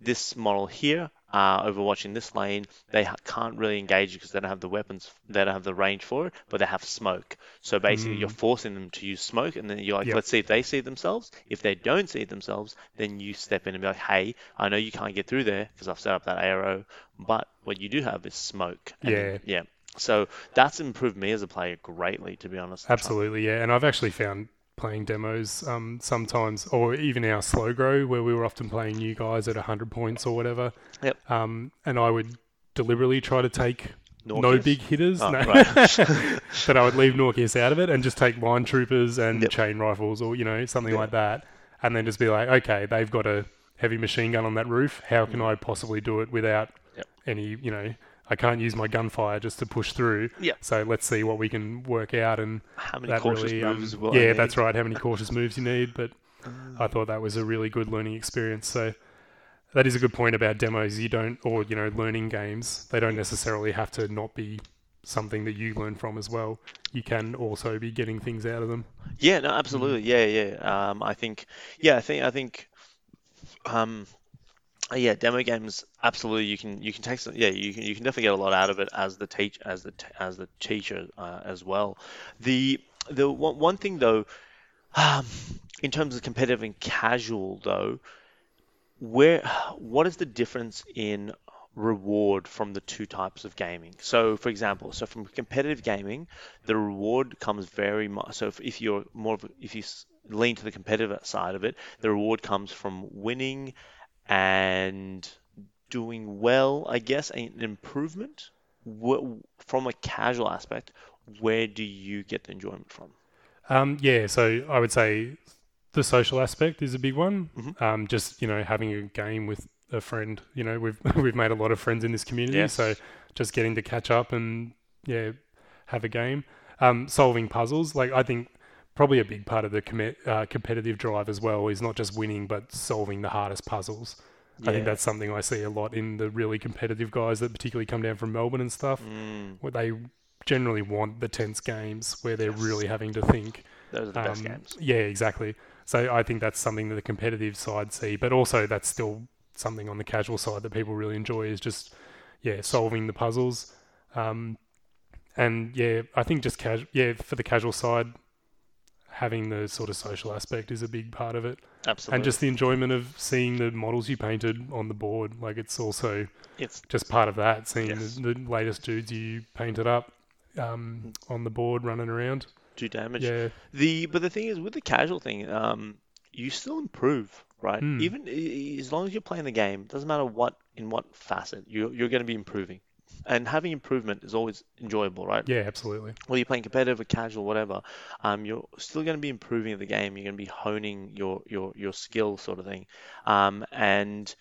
A: this model here uh, overwatching this lane they ha- can't really engage because they don't have the weapons they don't have the range for it but they have smoke. So basically you're forcing them to use smoke and then you're like
B: Yep.
A: let's see if they see themselves. If they don't see themselves then you step in and be like hey I know you can't get through there because I've set up that arrow but what you do have is smoke. And then- yeah. So that's improved me as a player greatly to be honest.
B: Absolutely, yeah. And I've actually found playing demos um, sometimes, or even our slow grow, where we were often playing new guys at 100 points or whatever.
A: Yep.
B: Um, and I would deliberately try to take no big hitters,
A: Oh,
B: no.
A: right.
B: but I would leave Norcus out of it and just take line troopers and
A: Yep.
B: chain rifles or, you know, something like that. And then just be like, okay, they've got a heavy machine gun on that roof. How can I possibly do it without
A: Mm.
B: Any, you know, I can't use my gunfire just to push through.
A: Yeah.
B: So let's see what we can work out and
A: how many cautious
B: really, um,
A: moves
B: yeah, that's right. How many cautious moves you need, but
A: Mm.
B: I thought that was a really good learning experience. So that is a good point about demos. You don't, or you know, learning games. They don't necessarily have to not be something that you learn from as well. You can also be getting things out of them.
A: Yeah, no, absolutely. Yeah, yeah. Um, I think, yeah, I think, I think, um, yeah, demo games absolutely. You can you can take some. Yeah, you can you can definitely get a lot out of it as the teach as the as the teacher uh, as well. The the one, one thing though, um, in terms of competitive and casual though, where what is the difference in reward from the two types of gaming. So, for example, so from competitive gaming, the reward comes very much. So, if, if you're more of, if you lean to the competitive side of it, the reward comes from winning and doing well, I guess, an improvement. From a casual aspect, where do you get the enjoyment from?
B: Um, yeah, so I would say the social aspect is a big one.
A: Mhm.
B: Um, just you know, having a game with a friend. You know, we've we've made a lot of friends in this community,
A: Yes.
B: so just getting to catch up and yeah, have a game. Um, solving puzzles, like I think probably a big part of the commet, uh, competitive drive as well is not just winning but solving the hardest puzzles. I think that's something I see a lot in the really competitive guys that particularly come down from Melbourne and stuff.
A: Mm,
B: Where they generally want the tense games where they're
A: Yes.
B: really having to think.
A: those are the best
B: Um,
A: games.
B: Yeah, exactly. So I think that's something that the competitive side see, but also that's still something on the casual side that people really enjoy is just yeah solving the puzzles. Um, and yeah, I think just casual. Yeah, for the casual side, having the sort of social aspect is a big part of it,
A: Absolutely.
B: and just the enjoyment of seeing the models you painted on the board. Like it's also
A: it's
B: just part of that, seeing
A: Yes.
B: the, the latest dudes you painted up um, on the board running around.
A: do damage.
B: Yeah,
A: The but the thing is with the casual thing, um, you still improve, right?
B: Hmm.
A: Even as long as you're playing the game, doesn't matter what in what facet you're you're going to be improving, and having improvement is always enjoyable, right?
B: yeah, absolutely.
A: Whether you're playing competitive or casual, whatever, um, you're still going to be improving the game. You're going to be honing your your your skill, sort of thing, um, and.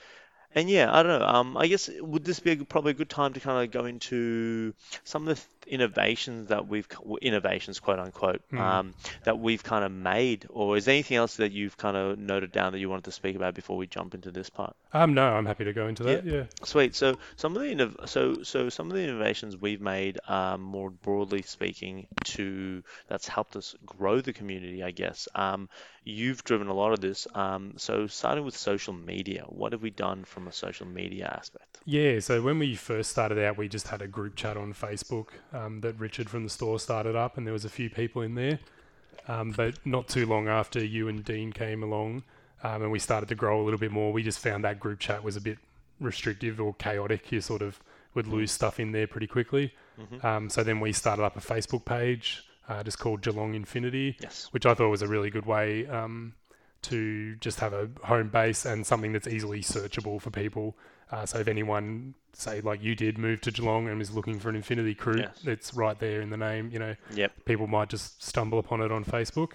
A: And yeah, I don't know. Um, I guess would this be a, probably a good time to kind of go into some of the th- innovations that we've innovations, quote unquote,
B: Mm.
A: um, that we've kind of made, or is there anything else that you've kind of noted down that you wanted to speak about before we jump into this part?
B: Um, no, I'm happy to go into that. Yeah.
A: Sweet. So some of the innov- so so some of the innovations we've made, um, more broadly speaking, to that's helped us grow the community, I guess. Um, you've driven a lot of this. Um, so starting with social media, what have we done from a social media aspect?
B: Yeah, so when we first started out, we just had a group chat on Facebook um, that Richard from the store started up, and there was a few people in there. Um, but not too long after you and Dean came along, um, and we started to grow a little bit more, we just found that group chat was a bit restrictive or chaotic. You sort of would lose stuff in there pretty quickly.
A: Mhm.
B: Um, so then we started up a Facebook page, uh, just called Geelong Infinity
A: Yes.
B: which I thought was a really good way um, to just have a home base and something that's easily searchable for people. Uh, so if anyone, say like you did, move to Geelong and was looking for an Infinity crew,
A: Yes.
B: it's right there in the name. You know,
A: Yep.
B: people might just stumble upon it on Facebook.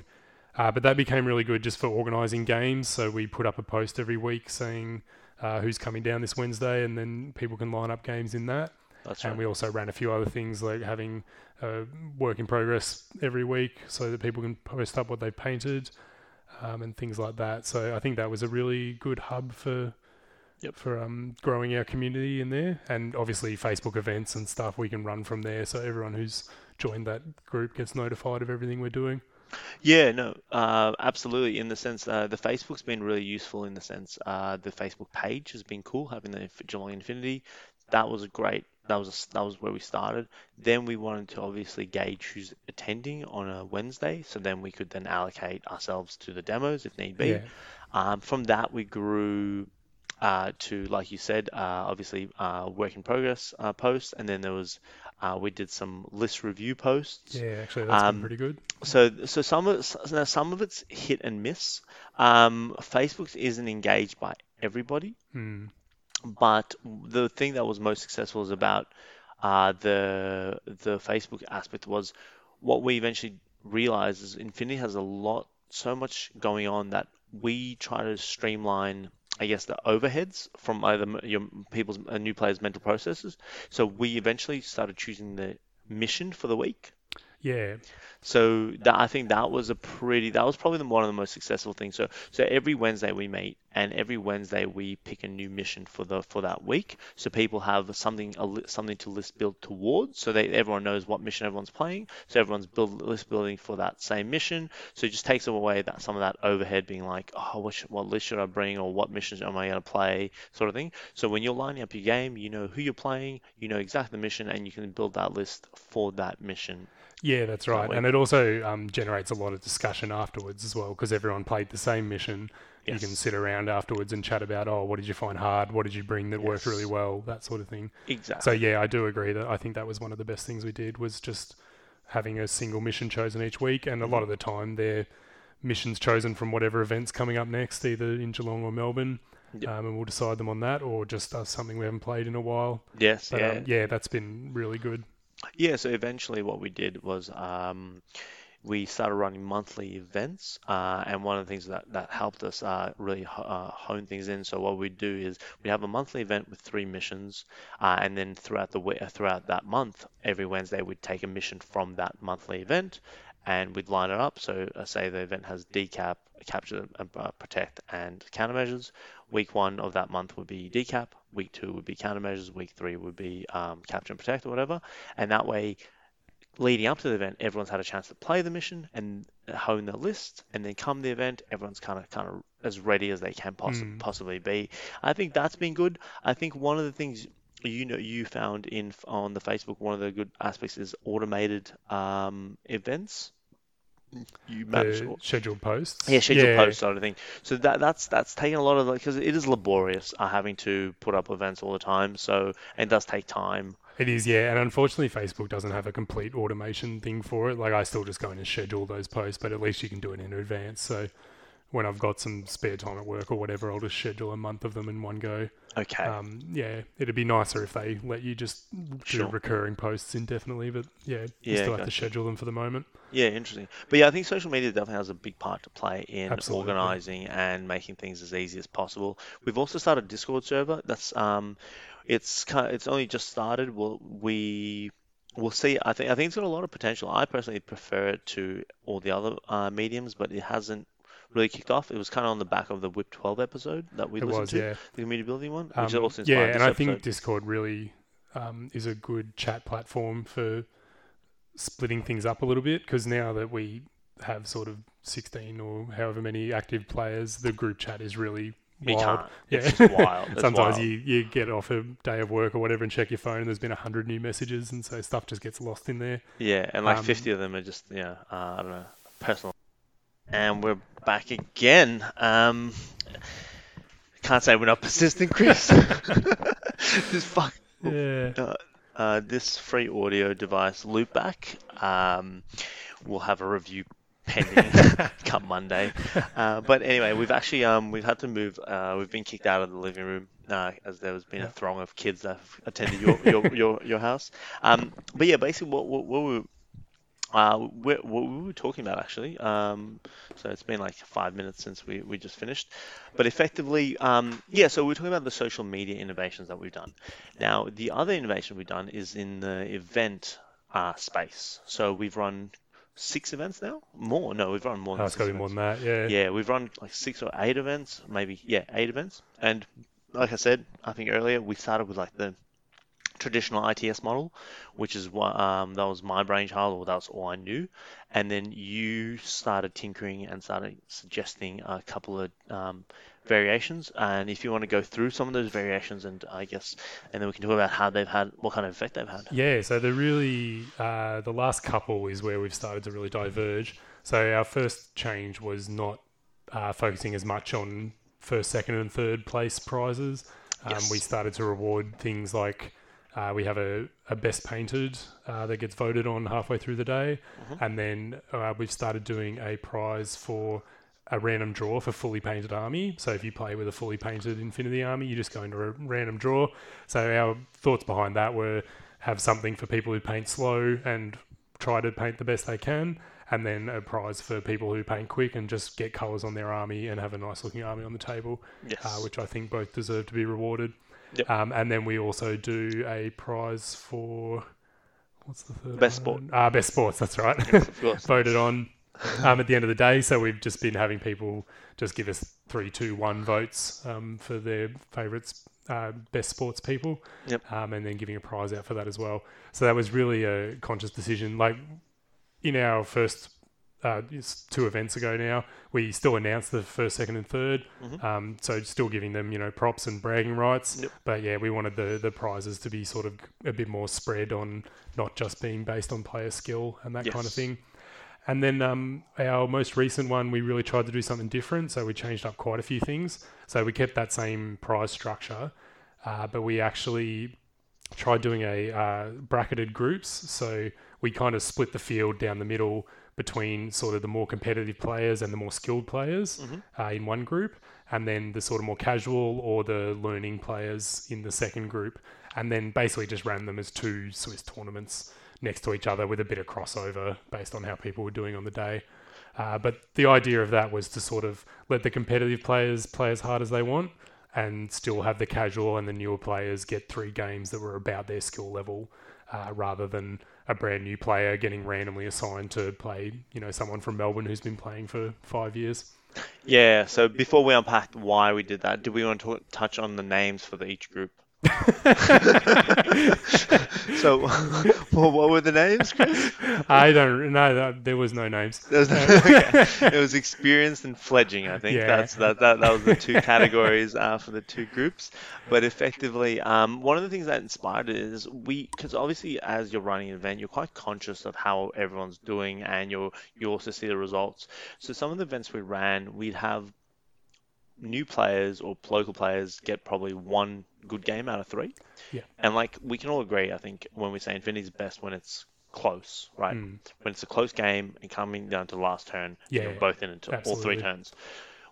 B: Uh, but that became really good just for organising games. So we put up a post every week saying uh, who's coming down this Wednesday, and then people can line up games in that.
A: That's
B: And
A: right.
B: we also ran a few other things like having a work in progress every week so that people can post up what they've painted um, and things like that. So I think that was a really good hub for
A: Yep.
B: for um, growing our community in there. And obviously Facebook events and stuff we can run from there. So everyone who's joined that group gets notified of everything we're doing.
A: Yeah, no, uh, absolutely. In the sense, uh, the Facebook's been really useful. In the sense, uh, the Facebook page has been cool. Having the Geelong Infinity, that was a great. That was a that was where we started. Then we wanted to obviously gauge who's attending on a Wednesday, so then we could then allocate ourselves to the demos if need be.
B: Yeah.
A: Um, from that, we grew uh, to, like you said, uh, obviously uh, work in progress uh, posts, and then there was uh, we did some list review posts.
B: Yeah, actually, that's
A: Um,
B: been pretty good.
A: So, so some of it's, now some of it's hit and miss. Um, Facebook isn't engaged by everybody,
B: Mm.
A: but the thing that was most successful is about uh, the the Facebook aspect was what we eventually realized is Infinity has a lot, so much going on that we try to streamline. I guess the overheads from either your people's uh, new players' mental processes. So we eventually started choosing the mission for the week.
B: Yeah.
A: So that I think that was a pretty that was probably the, one of the most successful things. So so every Wednesday we meet and every Wednesday we pick a new mission for the for that week. So people have something a, something to list build towards. So they everyone knows what mission everyone's playing. So everyone's build list building for that same mission. So it just takes away that some of that overhead being like, oh, what, should, what list should I bring or what missions am I going to play, sort of thing. So when you're lining up your game, you know who you're playing, you know exactly the mission, and you can build that list for that mission
B: Yeah, that's right. And it also um, generates a lot of discussion afterwards as well because everyone played the same mission. You can sit around afterwards and chat about, oh, what did you find hard? What did you bring that worked really well? That sort of thing.
A: Exactly.
B: So yeah, I do agree that I think that was one of the best things we did was just having a single mission chosen each week, and a lot of the time they're missions chosen from whatever events coming up next, either in Geelong or Melbourne,
A: Yep.
B: um, and we'll decide them on that, or just uh, something we haven't played in a while.
A: yes.
B: But
A: yeah.
B: um, yeah, that's been really good.
A: Yeah, so eventually what we did was um, we started running monthly events, uh, and one of the things that, that helped us uh, really uh, hone things in. So what we do is we have a monthly event with three missions, uh, and then throughout the uh, throughout that month, every Wednesday we'd take a mission from that monthly event, and we'd line it up. So uh, say the event has decap, capture, uh, protect, and countermeasures. Week one of that month would be decap. Week two would be countermeasures. Week three would be um, capture and protect or whatever. And that way, leading up to the event, everyone's had a chance to play the mission and hone their list. And then come the event, everyone's kind of kind of as ready as they can poss-
B: Mm.
A: possibly be. I think that's been good. I think one of the things you know you found in on the Facebook one of the good aspects is automated um, events. You manage
B: The scheduled posts.
A: yeah, scheduled
B: yeah,
A: post sort of thing. So that that's that's taken a lot of because it is laborious uh, having to put up events all the time. So it does take time.
B: It is, yeah, and unfortunately, Facebook doesn't have a complete automation thing for it. Like, I still just go in and schedule those posts, but at least you can do it in advance. So, when I've got some spare time at work or whatever, I'll just schedule a month of them in one go.
A: Okay.
B: Um, yeah, it'd be nicer if they let you just do
A: Sure.
B: recurring posts indefinitely, but yeah, you
A: Yeah,
B: still have to schedule them for the moment.
A: Yeah, interesting. But yeah, I think social media definitely has a big part to play in
B: Absolutely.
A: organizing and making things as easy as possible. We've also started a Discord server. That's um, it's kind it's only just started. We'll we we'll see. I think I think it's got a lot of potential. I personally prefer it to all the other uh, mediums, but it hasn't really kicked off. It was kind of on the back of the Whip 12 episode that we
B: It
A: listened
B: was,
A: to,
B: yeah.
A: the community building one, which
B: Um,
A: also
B: yeah, and I think
A: episode.
B: Discord really um, is a good chat platform for splitting things up a little bit because now that we have sort of 16 or however many active players, the group chat is really wild. Yeah,
A: wild.
B: Sometimes
A: wild.
B: you, you get off a day of work or whatever and check your phone and there's been a hundred new messages and so stuff just gets lost in there.
A: Yeah, and like
B: Um,
A: 50 of them are just, yeah, uh, I don't know, personal. And we're back again. Um, can't say we're not persistent, Chris. this fuck,
B: Yeah.
A: uh, uh, this free audio device, Loopback, um, will have a review pending come Monday. Uh, but anyway, we've actually um, we've had to move. Uh, we've been kicked out of the living room uh, as there has been a throng of kids that have attended your your, your, your house. Um, but yeah, basically what what, what we uh, what, we were talking about actually. Um, so it's been like five minutes since we, we just finished. But effectively, um, yeah, so we're talking about the social media innovations that we've done. Now, the other innovation we've done is in the event uh, space. So we've run six events now? More? No, we've run more
B: Oh,
A: than
B: it's
A: six
B: got to be more than that. Yeah.
A: Yeah, we've run like six or eight events, maybe. Yeah, eight events. And like I said, I think earlier, we started with like the traditional ITS model, which is what um, that was my brainchild, or that's all I knew. And then you started tinkering and started suggesting a couple of um, variations. And if you want to go through some of those variations, and I guess, and then we can talk about how they've had, what kind of effect they've had.
B: Yeah, so the really uh, the last couple is where we've started to really diverge. So our first change was not uh, focusing as much on first, second, and third place prizes. Um,
A: Yes.
B: We started to reward things like uh, we have a, a best painted uh, that gets voted on halfway through the day, and then uh, we've started doing a prize for a random draw for fully painted army. So if you play with a fully painted Infinity army, you just go into a random draw. So our thoughts behind that were have something for people who paint slow and try to paint the best they can, and then a prize for people who paint quick and just get colours on their army and have a nice looking army on the table,
A: Yes.
B: uh, which I think both deserve to be rewarded.
A: Yep.
B: Um, and then we also do a prize for what's the third
A: Best
B: one?
A: sport.
B: Ah, best sports. That's right.
A: Of course.
B: Voted on um, at the end of the day. So we've just been having people just give us three, two, one votes um, for their favourites, uh, best sports people.
A: Yep.
B: Um, and then giving a prize out for that as well. So that was really a conscious decision. Like in our first uh, two events ago now, we still announced the first, second, and 3rd
A: Mhm.
B: Um, so still giving them, you know, props and bragging rights.
A: Yep.
B: But yeah, we wanted the the prizes to be sort of a bit more spread on not just being based on player skill and that kind of thing. And then um, our most recent one, we really tried to do something different. So we changed up quite a few things. So we kept that same prize structure, uh, but we actually tried doing a uh, bracketed groups. So we kind of split the field down the middle between sort of the more competitive players and the more skilled players
A: Mhm.
B: uh, in one group, and then the sort of more casual or the learning players in the second group, and then basically just ran them as two Swiss tournaments next to each other with a bit of crossover based on how people were doing on the day. Uh, but the idea of that was to sort of let the competitive players play as hard as they want and still have the casual and the newer players get three games that were about their skill level uh, rather than a brand new player getting randomly assigned to play, you know, someone from Melbourne who's been playing for five years.
A: Yeah. So before we unpack why we did that, do we want to touch on the names for the, each group? So, well, what were the names, Chris?
B: I don't know. There was no names.
A: There's no- okay. It was experienced and fledging. I think
B: Yeah.
A: that's that, that. That was the two categories uh, for the two groups. But effectively, um, one of the things that inspired it is we, because obviously, as you're running an event, you're quite conscious of how everyone's doing, and you you also see the results. So some of the events we ran, we'd have new players or local players get probably one good game out of three.
B: Yeah.
A: And like we can all agree, I think when we say Infinity's best when it's close, right?
B: Mm.
A: When it's a close game and coming down to the last turn,
B: Yeah,
A: you're
B: yeah.
A: both in it all three turns.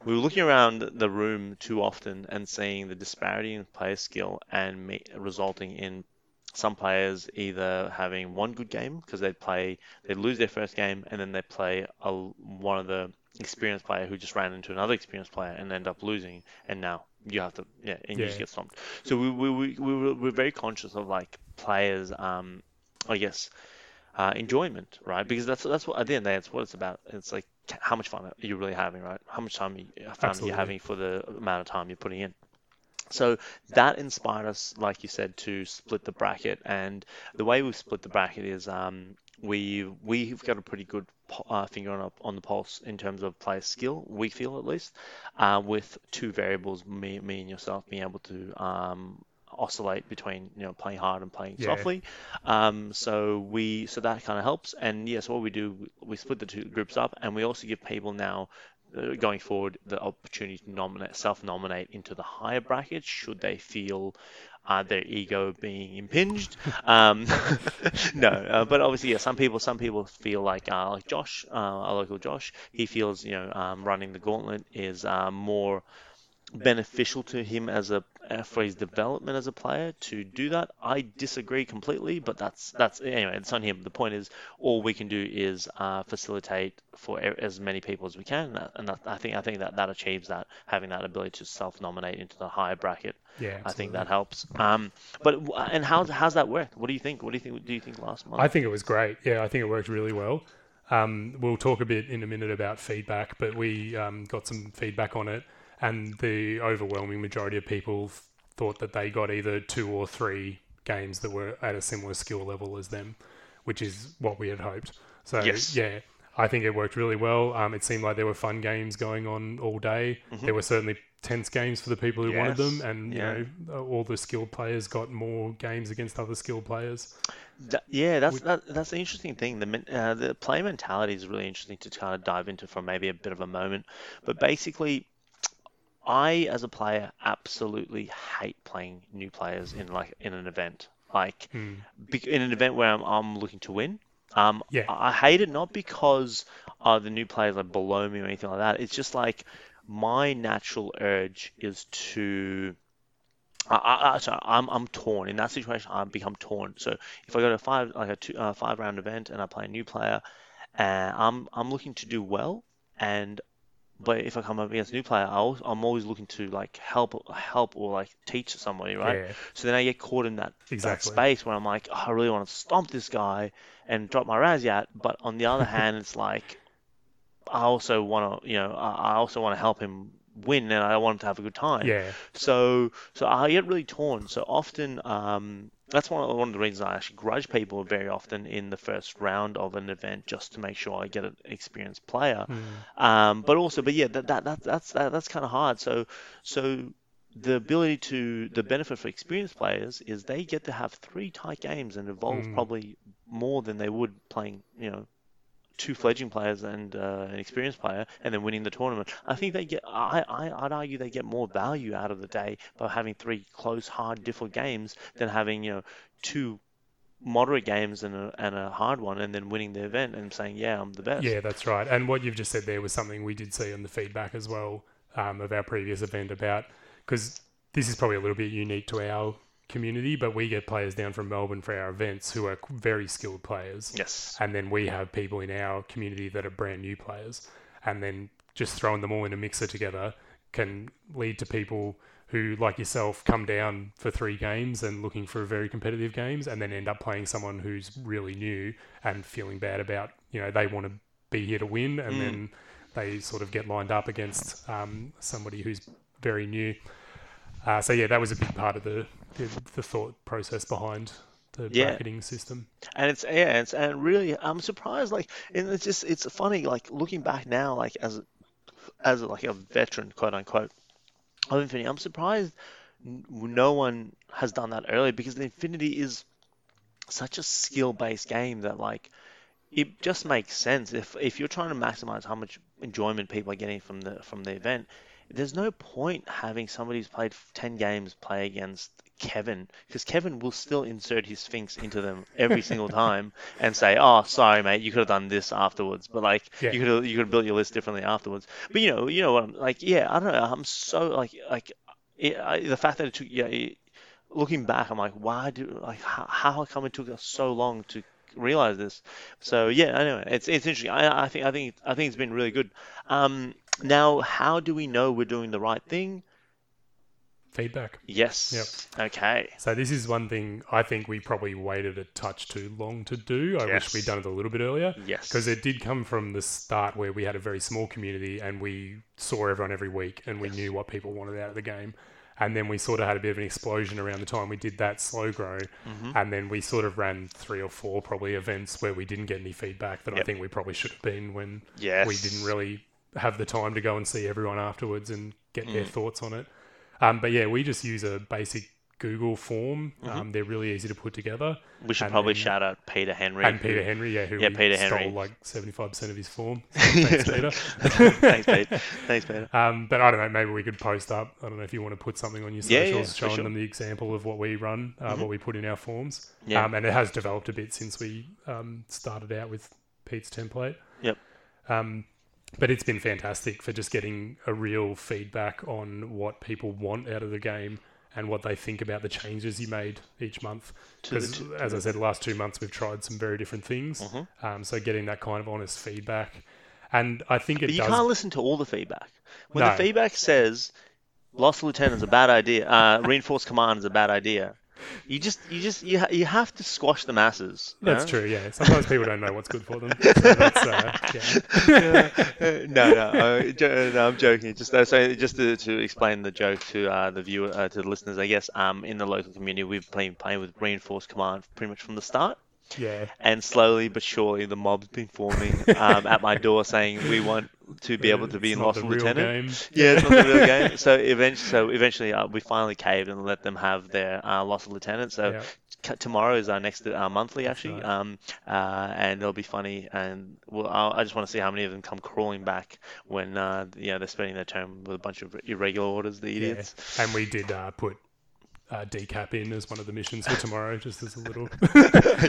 A: We were looking around the room too often and seeing the disparity in player skill and me- resulting in some players either having one good game because they play, they lose their first game and then they play a, one of the experienced player who just ran into another experienced player and end up losing, and now you have to, yeah, and you just get stomped. So we we we we were, we're very conscious of like players, um, I guess, uh, enjoyment, right? Because that's that's what at the end of the day, it's what it's about. It's like how much fun are you really having, right? How much time you, fun
B: Absolutely.
A: you're having for the amount of time you're putting in. So that inspired us, like you said, to split the bracket. And the way we've split the bracket is um, we we've got a pretty good uh, finger on on the pulse in terms of player skill. We feel at least uh, with two variables, me me and yourself being able to um, oscillate between you know playing hard and playing
B: Yeah.
A: softly. Um, so we so that kind of helps. And yes, what we do, we split the two groups up, and we also give people now uh, going forward the opportunity to nominate, self-nominate into the higher bracket should they feel uh, their ego being impinged. Um, no, uh, but obviously, yeah, some people, some people feel like, uh, like Josh, uh, our local Josh, he feels, you know, um, running the gauntlet is uh, more beneficial to him as a for his development as a player to do that. I disagree completely, but that's that's anyway. It's on him. The point is, all we can do is uh, facilitate for as many people as we can, and, that, and that, I think I think that that achieves that having that ability to self-nominate into the higher bracket.
B: Yeah,
A: I think that helps. Um, but and how how's that work? What do you think? What do you think? Do you think last month?
B: I think it was great. Yeah, I think it worked really well. Um, we'll talk a bit in a minute about feedback, but we um, got some feedback on it, and the overwhelming majority of people thought that they got either two or three games that were at a similar skill level as them, which is what we had hoped. So
A: Yes.
B: yeah, I think it worked really well. Um, it seemed like there were fun games going on all day. There were certainly tense games for the people who wanted them,
A: Mm-hmm.
B: And
A: Yeah.
B: you know all the skilled players got more games against other skilled players.
A: That, yeah, that's that, that's the interesting thing. The uh, the play mentality is really interesting to kind of dive into for maybe a bit of a moment. But basically, I as a player absolutely hate playing new players in like in an event. Like bec- in an event where I'm, I'm looking to win. Um,
B: Yeah.
A: I hate it not because uh, the new players are below me or anything like that. It's just like my natural urge is to I, sorry, I'm I'm torn in that situation. I become torn. So if I go to five like a two, uh, five round event and I play a new player, uh, I'm I'm looking to do well, and but if I come up against a new player, I al- I'm always looking to like help, help or like teach somebody, right?
B: Yeah,
A: So then I get caught in that, that space where I'm like, oh, I really want to stomp this guy and drop my Rasyat, but on the other hand, it's like I also want to, you know, I I also want to help him win, and I want him to have a good time.
B: Yeah,
A: So, so I get really torn. So often, um, that's one of, one of the reasons I actually grudge people very often in the first round of an event, just to make sure I get an experienced player.
B: Mm.
A: Um, but also, but yeah, that, that, that that's that, that's kind of hard. So, so the ability to the benefit for experienced players is they get to have three tight games and evolve
B: Mm.
A: probably more than they would playing, you know, two fledgling players and uh, an experienced player, and then winning the tournament. I think they get. I, I I'd argue they get more value out of the day by having three close, hard, difficult games than having you know two moderate games and a, and a hard one, and then winning the event and saying, yeah, I'm the best.
B: yeah, that's right. And what you've just said there was something we did see in the feedback as well um, of our previous event about because this is probably a little bit unique to our community, but we get players down from Melbourne for our events who are very skilled players.
A: Yes.
B: and then we have people in our community that are brand new players, and then just throwing them all in a mixer together can lead to people who, like yourself, come down for three games and looking for very competitive games, and then end up playing someone who's really new and feeling bad about, you know, they want to be here to win, and
A: Mm.
B: then they sort of get lined up against um, somebody who's very new. Uh, so yeah, that was a big part of the the, the thought process behind the
A: Yeah.
B: bracketing system.
A: And it's yeah, it's and really I'm surprised like and it's just it's funny like looking back now like as as like a veteran quote unquote of Infinity, I'm surprised no one has done that earlier because Infinity is such a skill-based game that like it just makes sense if if you're trying to maximize how much enjoyment people are getting from the from the event. There's no point having somebody who's played 10 games play against Kevin because Kevin will still insert his Sphinx into them every single time and say, "Oh, sorry, mate, you could have done this afterwards." But like,
B: Yeah.
A: you could have you could have built your list differently afterwards. But you know, you know what I'm like? Yeah, I don't know. I'm so like like it, I, the fact that it took yeah. It, looking back, I'm like, why do like how, how come it took us so long to realize this? So yeah, anyway, it's it's interesting. I I think I think I think it's been really good. Um, now, how do we know we're doing the right thing?
B: Feedback.
A: Yes. Yep. Okay.
B: So this is one thing I think we probably waited a touch too long to do. I wish we'd done it a little bit earlier.
A: Yes.
B: Because it did come from the start where we had a very small community and we saw everyone every week and we
A: Yes.
B: knew what people wanted out of the game. And then we sort of had a bit of an explosion around the time we did that slow grow.
A: Mhm.
B: And then we sort of ran three or four probably events where we didn't get any feedback that I think we probably should have been when
A: Yes.
B: we didn't really have the time to go and see everyone afterwards and get their
A: Mm.
B: thoughts on it. Um, but yeah, we just use a basic Google form.
A: Mhm.
B: Um, they're really easy to put together.
A: We should
B: and
A: probably
B: then-
A: shout out Peter Henry.
B: And Peter Henry, yeah, who
A: Yeah, Peter
B: stole
A: Henry.
B: like seventy-five percent of his form. So thanks, Peter.
A: Thanks, Peter. Thanks, Peter.
B: Um, but I don't know. Maybe we could post up. I don't know if you want to put something on your
A: Yeah, yeah,
B: showing
A: sure.
B: them the example of what we run, uh,
A: Mhm.
B: what we put in our forms.
A: Yeah.
B: Um, and it has developed a bit since we um, started out with Pete's template.
A: Yep.
B: Um, but it's been fantastic for just getting a real feedback on what people want out of the game and what they think about the changes you made each month. Because, as I said, the last two months we've tried some very different things.
A: Mhm.
B: Um, so getting that kind of honest feedback, and I think it
A: But you
B: does.
A: can't listen to all the feedback. When
B: No.
A: the feedback says lost lieutenant is a bad idea, uh, reinforced command is a bad idea, you just you just you, ha- you have to squash the masses.
B: That's
A: know?
B: true. Yeah. Sometimes people don't know what's good for them. So that's, uh, yeah.
A: Uh, no, no, uh, jo- no, I'm joking. Just uh, so just to, to explain the joke to uh, the viewer, uh, to the listeners, I guess. Um, in the local community, we've been playing with reinforced command pretty much from the start.
B: Yeah.
A: and slowly but surely the mob's been forming um, at my door saying we want to be able to be
B: It's
A: in
B: not
A: Lost Lieutenant. Yeah, it's not the real game. So eventually, so eventually, uh, we finally caved and let them have their uh, Lost Lieutenant. So
B: Yeah.
A: tomorrow is our next uh, monthly actually,
B: right.
A: um, uh, and it'll be funny. And well, I just want to see how many of them come crawling back when uh, you know they're spending their term with a bunch of irregular orders. The
B: Yeah.
A: idiots.
B: And we did uh, put uh, decap in as one of the missions for tomorrow, just as a little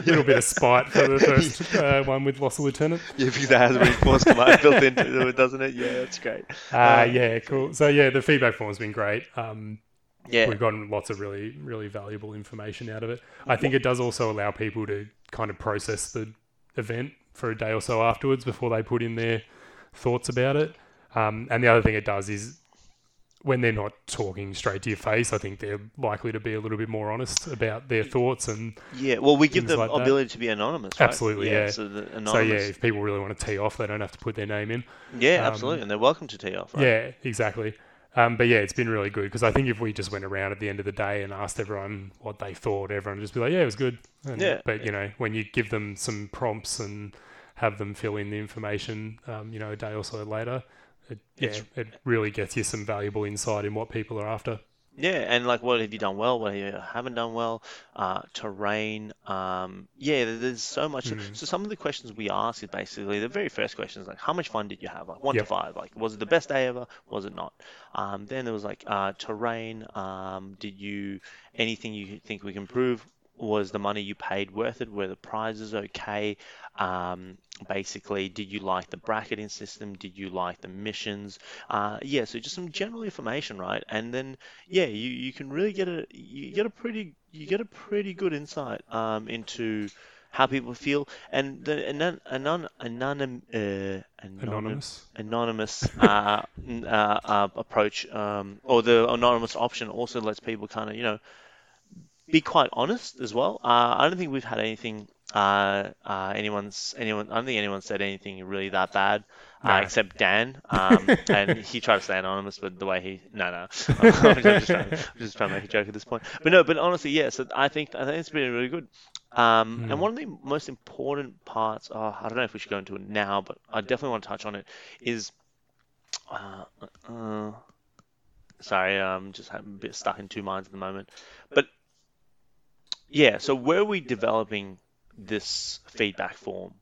B: little bit of spite for the first uh, one with Lost Lieutenant.
A: Yeah, because that has reinforced command built into it, doesn't it? Yeah, that's great.
B: Uh, yeah, cool. So yeah, the feedback form's been great. Um,
A: Yeah.
B: we've gotten lots of really, really valuable information out of it. I think it does also allow people to kind of process the event for a day or so afterwards before they put in their thoughts about it. Um, and the other thing it does is when they're not talking straight to your face, I think they're likely to be a little bit more honest about their thoughts and
A: Yeah, well, we give them
B: like that.
A: ability to be anonymous. Right?
B: Absolutely, yeah.
A: So, the anonymous.
B: so yeah, if people really want to tee off, they don't have to put their name in.
A: Yeah,
B: Um,
A: absolutely, and they're welcome to tee off. Right?
B: Yeah, exactly. Um, but yeah, it's been really good because I think if we just went around at the end of the day and asked everyone what they thought, everyone would just be like, "Yeah, it was good." And,
A: Yeah.
B: But you know, when you give them some prompts and have them fill in the information, um, you know, a day or so later, it, yeah, it really gets you some valuable insight in what people are after.
A: Yeah, and like, what have you done well? What you haven't done well? Uh, terrain. Um, yeah, there's so much.
B: Mm.
A: So some of the questions we ask is basically the very first question is like, how much fun did you have? Like one
B: Yep.
A: to five. Like, was it the best day ever? Was it not? Um, then there was like uh, terrain. Um, did you anything you think we can improve? Was the money you paid worth it? Were the prizes okay? Um, basically, did you like the bracketing system? Did you like the missions? Uh, yeah, so just some general information, right? And then yeah, you, you can really get a you get a pretty you get a pretty good insight um, into how people feel and the anon, anon, anonym, uh, anonym,
B: Anonymous.
A: anonymous uh, uh, uh, approach um, or the anonymous option also lets people kind of you know be quite honest as well. Uh, I don't think we've had anything. Uh, uh, anyone's anyone. I don't think anyone said anything really that bad, uh,
B: No.
A: except Dan. Um, and he tried to stay anonymous, but the way he no no, I'm just trying, I'm just trying to make a joke at this point. But no, but honestly, yeah. So I think I think it's been really good. Um,
B: Hmm.
A: And one of the most important parts, oh, I don't know if we should go into it now, but I definitely want to touch on it. Is uh, uh, sorry, I'm just a bit stuck in two minds at the moment. But yeah, so where are we developing this feedback form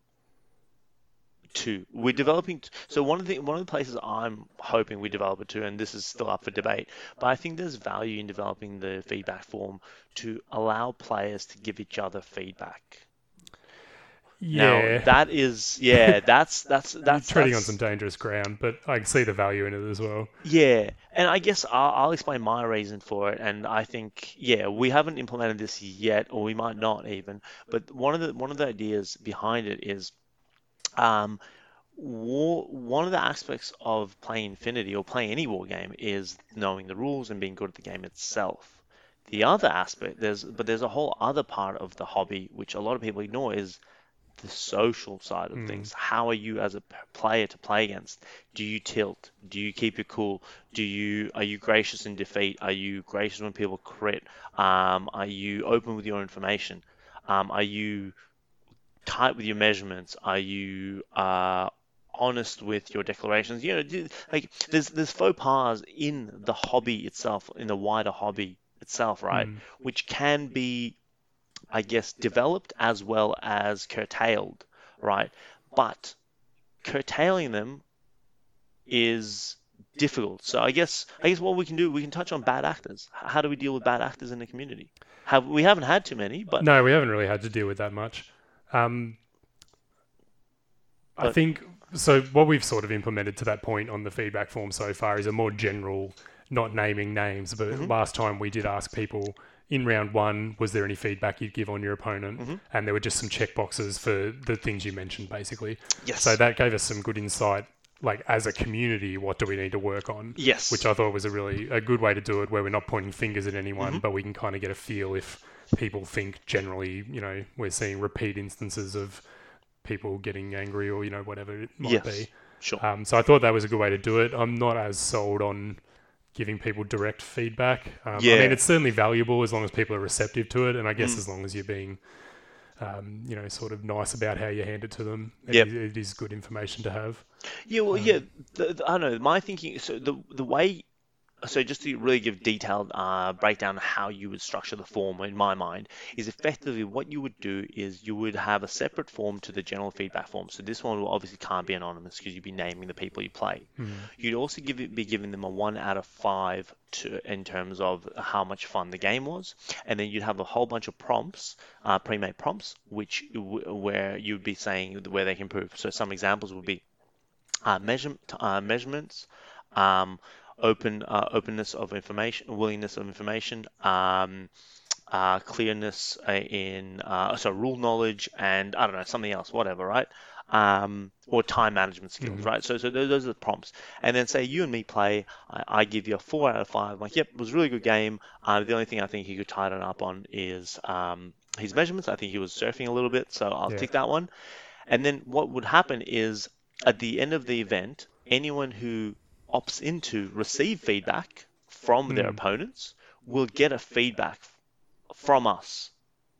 A: to? We're developing. So one of the one of the places I'm hoping we develop it to, and this is still up for debate, but I think there's value in developing the feedback form to allow players to give each other feedback.
B: Yeah.
A: Now that is yeah, that's that's
B: You're
A: that's
B: treading on some dangerous ground, but I can see the value in it as well.
A: Yeah, and I guess I'll, I'll explain my reason for it. And I think, yeah, we haven't implemented this yet, or we might not even. But one of the one of the ideas behind it is, um, war, one of the aspects of playing Infinity or playing any war game is knowing the rules and being good at the game itself. The other aspect, there's but there's a whole other part of the hobby which a lot of people ignore is the social side of
B: Mm.
A: things. How are you as a player to play against? Do you tilt? Do you keep it cool? Do you are you gracious in defeat? Are you gracious when people crit? Um, are you open with your information? Um, are you tight with your measurements? Are you uh, honest with your declarations? You know, like there's there's faux pas in the hobby itself, in the wider hobby itself, right?
B: Mm.
A: Which can be I guess, developed as well as curtailed, right? But curtailing them is difficult. So I guess I guess what we can do, we can touch on bad actors. How do we deal with bad actors in the community? Have we haven't had too many, but
B: No, we haven't really had to deal with that much. Um, I
A: But-
B: think so. What we've sort of implemented to that point on the feedback form so far is a more general, not naming names. But
A: Mhm.
B: last time we did ask people in round one, was there any feedback you'd give on your opponent?
A: Mhm.
B: And there were just some check boxes for the things you mentioned, basically.
A: yes,
B: So that gave us some good insight. Like as a community, what do we need to work on?
A: yes,
B: which I thought was a really a good way to do it, where we're not pointing fingers at anyone,
A: Mhm.
B: but we can kind of get a feel if people think generally, you know, we're seeing repeat instances of people getting angry or you know whatever it might
A: yes,
B: be.
A: sure,
B: Um, so I thought that was a good way to do it. I'm not as sold on giving people direct feedback. Um, I mean, it's certainly valuable as long as people are receptive to it, and I guess
A: Mm.
B: as long as you're being um, you know, sort of nice about how you hand it to them. It,
A: Yep.
B: it is good information to have.
A: Yeah, well,
B: Um,
A: yeah. The, the- I don't know. My thinking. So the the way. So just to really give detailed uh, breakdown of how you would structure the form in my mind is effectively what you would do is you would have a separate form to the general feedback form. So this one will obviously can't be anonymous because you'd be naming the people you play.
B: Mm.
A: You'd also give it, be giving them a one out of five to in terms of how much fun the game was, and then you'd have a whole bunch of prompts, uh, pre-made prompts, which where you'd be saying where they can improve. So some examples would be uh, measure, uh, measurements, um, open uh, openness of information, willingness of information, um, uh, clearness uh, in uh, so rule knowledge, and I don't know something else, whatever, right? um, or time management skills,
B: Mhm.
A: right? So, so those, those are the prompts. And then say you and me play, I, I give you a four out of five. I'm like, yep, it was a really good game. Uh, the only thing I think he could tighten up on is um, his measurements. I think he was surfing a little bit, so I'll
B: Yeah.
A: tick that one. And then what would happen is at the end of the event, anyone who opts in to receive feedback from their
B: Mm.
A: opponents will get a feedback from us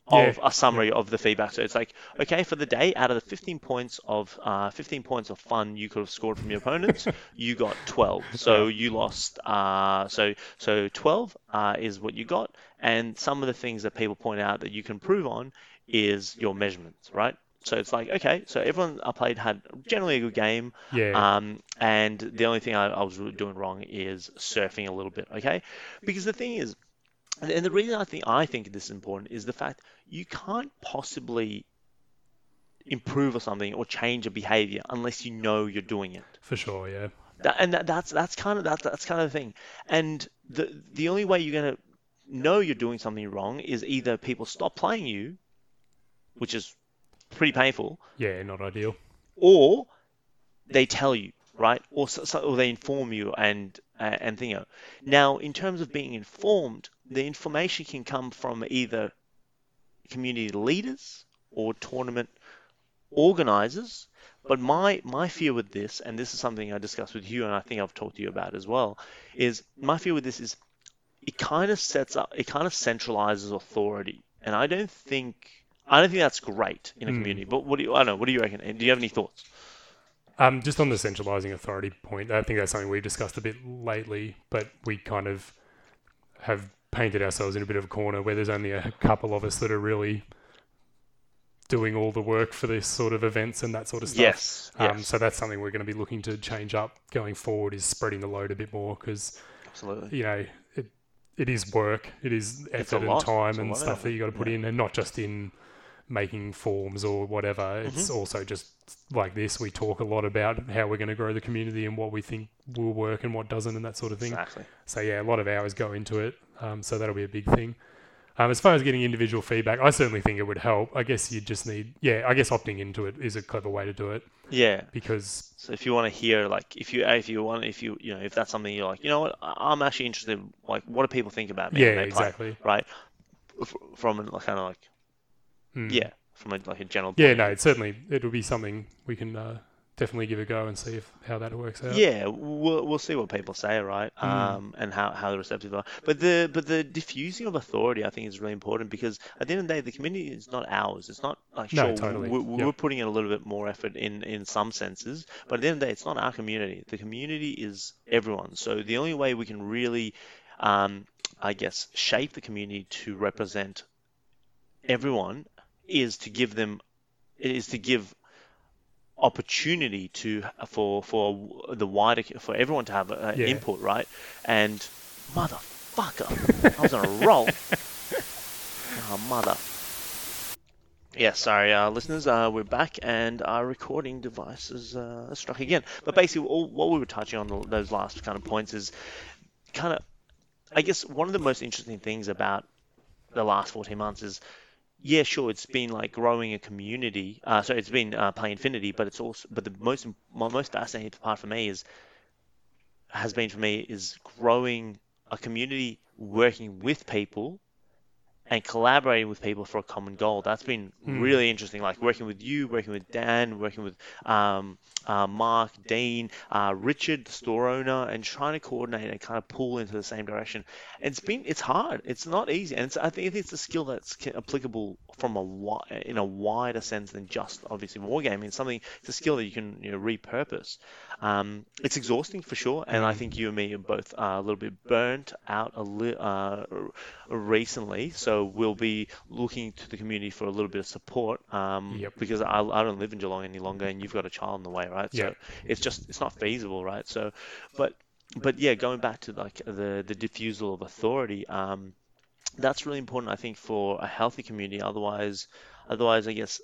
A: of
B: Yeah,
A: a summary of the feedback. So it's like, okay, for the day, out of the 15 points of uh, 15 points of fun you could have scored from your opponents, you got 12. So you lost. Uh, so so 12 uh, is what you got, and some of the things that people point out that you can improve on is your measurements, right? So it's like, okay, so everyone I played had generally a good game.
B: Yeah.
A: Um, and the only thing I, I was really doing wrong is surfing a little bit, okay? Because the thing is, and the reason I think I think this is important is the fact you can't possibly improve or something or change a behavior unless you know you're doing it.
B: for sure. Yeah.
A: That, and that, that's that's kind of that's that's kind of the thing. And the the only way you're gonna know you're doing something wrong is either people stop playing you, which is pretty painful,
B: Yeah. Not ideal.
A: or they tell you, right? Or so, so- or they inform you and uh, and thing. Now, in terms of being informed, the information can come from either community leaders or tournament organizers. But my my fear with this, and this is something I discussed with you, and I think I've talked to you about as well, is my fear with this is it kind of sets up, it kind of centralizes authority, and I don't think I don't think that's great in a
B: Hmm.
A: community. But what do you, I don't know, what do you reckon? Do you have any thoughts?
B: Um, just on the centralizing authority point, I think that's something we've discussed a bit lately, but we kind of have painted ourselves in a bit of a corner where there's only a couple of us that are really doing all the work for this sort of events and that sort of stuff.
A: Yes.
B: Um,
A: yes.
B: so that's something we're going to be looking to change up going forward is spreading the load a bit more because
A: absolutely.
B: you know it it is work, it is effort and
A: lot. It's
B: time and stuff that you got to put
A: Yeah.
B: in, and not just in making forms or whatever. It's
A: Mm-hmm.
B: also just like this. We talk a lot about how we're going to grow the community and what we think will work and what doesn't, and that sort of thing.
A: Exactly.
B: So yeah, a lot of hours go into it. Um, so that'll be a big thing. Um, as far as getting individual feedback, I certainly think it would help. I guess you just need, yeah, I guess opting into it is a clever way to do it
A: Yeah.
B: because
A: So if you want to hear, like, if you if you want, if you you know, if that's something you're like, you know what, I'm actually interested. Like, what do people think about me?
B: yeah,
A: play,
B: exactly.
A: right? From a kind of like,
B: Mm.
A: yeah, from a, like a general.
B: Yeah, no, it certainly it will be something we can uh, definitely give a go and see if how that works out.
A: Yeah, we'll we'll see what people say, right?
B: Mm.
A: Um, and how how the receptive are. But the but the diffusing of authority, I think, is really important because at the end of the day, the community is not ours. It's not like
B: No,
A: sure
B: totally.
A: we,
B: Yep.
A: we're putting in a little bit more effort in in some senses, but at the end of the day, it's not our community. The community is everyone. So the only way we can really, um, I guess, shape the community to represent everyone is to give them is to give opportunity to for for the wider for everyone to have uh,
B: Yeah.
A: input right? And motherfucker I was on a roll. Oh mother. Yeah sorry uh, listeners uh, we're back and our recording device is uh, struck again. But basically all, what we were touching on the, those last kind of points is kind of I guess one of the most interesting things about the last 14 months is yeah, sure, it's been like growing a community. Uh, so it's been uh, Play Infinity, but it's also, but the most my most fascinating part for me is has been for me is growing a community, working with people, and collaborating with people for a common goal. That's been
B: Hmm.
A: really interesting. Like working with you, working with Dan, working with um, uh, Mark, Dean, uh, Richard, the store owner, and trying to coordinate and kind of pull into the same direction. It's been it's hard. It's not easy, and it's, I think it's a skill that's applicable from a in a wider sense than just obviously wargaming. It's something. It's a skill that you can you know, repurpose. Um, it's exhausting for sure, and I think you and me are both uh, a little bit burnt out a li- uh, recently. So we'll be looking to the community for a little bit of support. Um,
B: Yep.
A: Because I, I don't live in Geelong any longer, and you've got a child in the way, right? So
B: Yeah.
A: it's just it's not feasible, right? So, but but yeah, going back to like the the diffusal of authority, um, that's really important, I think, for a healthy community. Otherwise, otherwise, I guess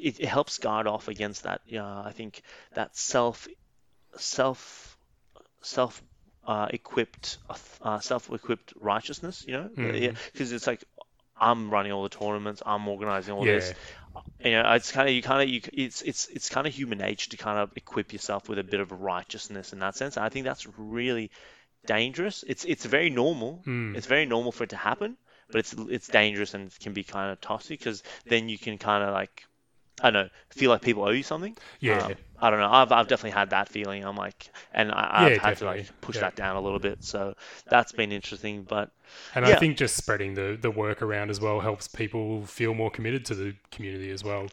A: it, it helps guard off against that. Uh, I think that self self self uh, equipped uh, self equipped righteousness. You know,
B: Mhm.
A: yeah, because it's like I'm running all the tournaments, I'm organizing all
B: Yeah.
A: this. You know, it's kind of you kind of you it's it's it's kind of human nature to kind of equip yourself with a bit of righteousness in that sense. I think that's really dangerous. It's it's very normal.
B: Mm.
A: It's very normal for it to happen, but it's it's dangerous and can be kind of toxic because then you can kind of like I don't know feel like people owe you something.
B: Yeah.
A: Um, I don't know. I've, I've definitely had that feeling. I'm like, and I, I've
B: Yeah,
A: had to like push
B: Yeah.
A: that down a little bit. So that's been interesting. But
B: And
A: Yeah.
B: I think just spreading the, the work around as well helps people feel more committed to the community as well.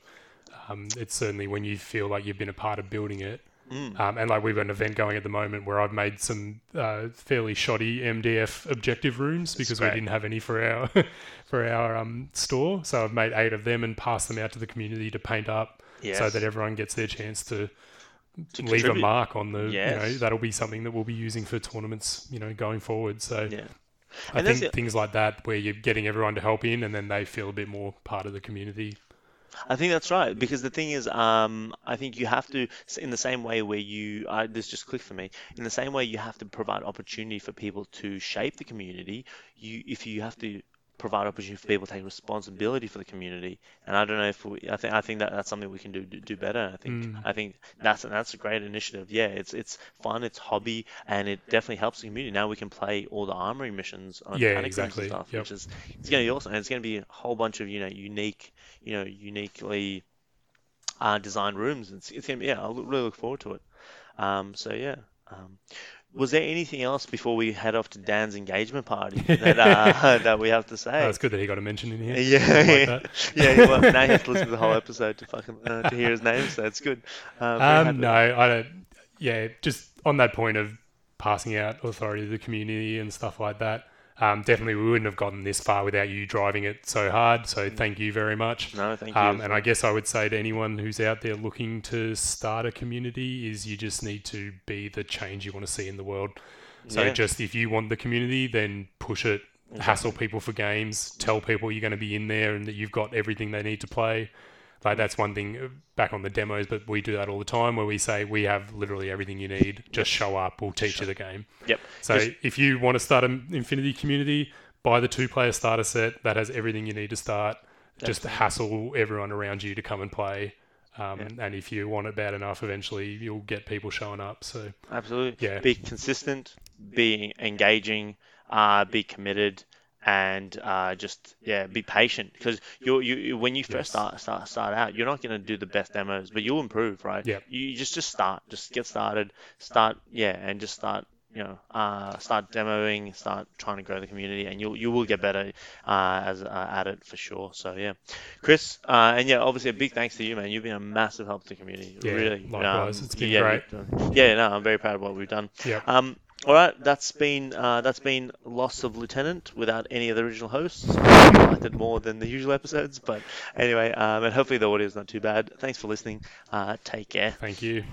B: Um, it's certainly when you feel like you've been a part of building it.
A: Mm.
B: Um, and like we've got an event going at the moment where I've made some uh, fairly shoddy MDF objective rooms because we didn't have any for our for our um, store. So I've made eight of them and passed them out to the community to paint up so that everyone gets their chance to
A: To
B: leave a mark on the. You know, that'll be something that we'll be using for tournaments. You know, going forward. So.
A: yeah.
B: I
A: And
B: think things like that, where you're getting everyone to help in, and then they feel a bit more part of the community.
A: I think that's right because the thing is, um, I think you have to, in the same way where you, uh, this just clicked for me, in the same way you have to provide opportunity for people to shape the community. You, if you have to provide opportunity for people to take responsibility for the community, and I don't know if we, I think, I think that that's something we can do do, do better. I think,
B: Mm.
A: I think that's that's a great initiative. Yeah, it's it's fun, it's hobby, and it definitely helps the community. Now we can play all the armory missions on
B: Yeah, exactly.
A: and stuff,
B: Yep.
A: which is it's going to be awesome. And it's going to be a whole bunch of you know unique, you know, uniquely uh, designed rooms. It's, it's going to be yeah. I really look forward to it. Um, so yeah. Um, was there anything else before we head off to Dan's engagement party that uh, that we have to
B: Oh,
A: say?
B: it's good that he got a mention in here.
A: Yeah,
B: like
A: yeah. Well, now you have to listen to the whole episode to fucking uh, to hear his name, so it's good. Uh,
B: Um, no, I don't. Yeah, just on that point of passing out authority to the community and stuff like that. Um, definitely, we wouldn't have gotten this far without you driving it so hard. So thank you very much.
A: No, thank you.
B: Um, and I guess I would say to anyone who's out there looking to start a community is you just need to be the change you want to see in the world. So
A: Yeah.
B: just if you want the community, then push it, hassle people for games, tell people you're going to be in there and that you've got everything they need to play. Like that's one thing uh, back on the demos, but we do that all the time where we say we have literally everything you need. Just show up, we'll teach you the game.
A: Yep.
B: So
A: Just-
B: if you want to start an Infinity community, buy the two-player starter set that has everything you need to start. Just hassle everyone around you to come and play. Um, And if you want it bad enough, eventually you'll get people showing up. So
A: Absolutely.
B: Yeah.
A: Be consistent, be engaging, uh, be committed, and uh, just yeah, be patient because you you when you first
B: Yes.
A: start start start out, you're not going to do the best demos, but you'll improve, right?
B: Yeah.
A: You just just start, just get started, start yeah, and just start. You know, uh, start demoing, start trying to grow the community, and you you will get better uh, as uh, at it for sure. So yeah, Chris, uh, and yeah, obviously a big thanks to you, man. You've been a massive help to the community.
B: Yeah,
A: really,
B: likewise.
A: Um,
B: It's been
A: yeah,
B: great.
A: Yeah, no, I'm very proud of what we've done.
B: yeah,
A: Um, all right, that's been uh, that's been Loss of Lieutenant without any of the original hosts. I it more than the usual episodes, but anyway, um, and hopefully the audio is not too bad. Thanks for listening. Uh, take care.
B: thank you.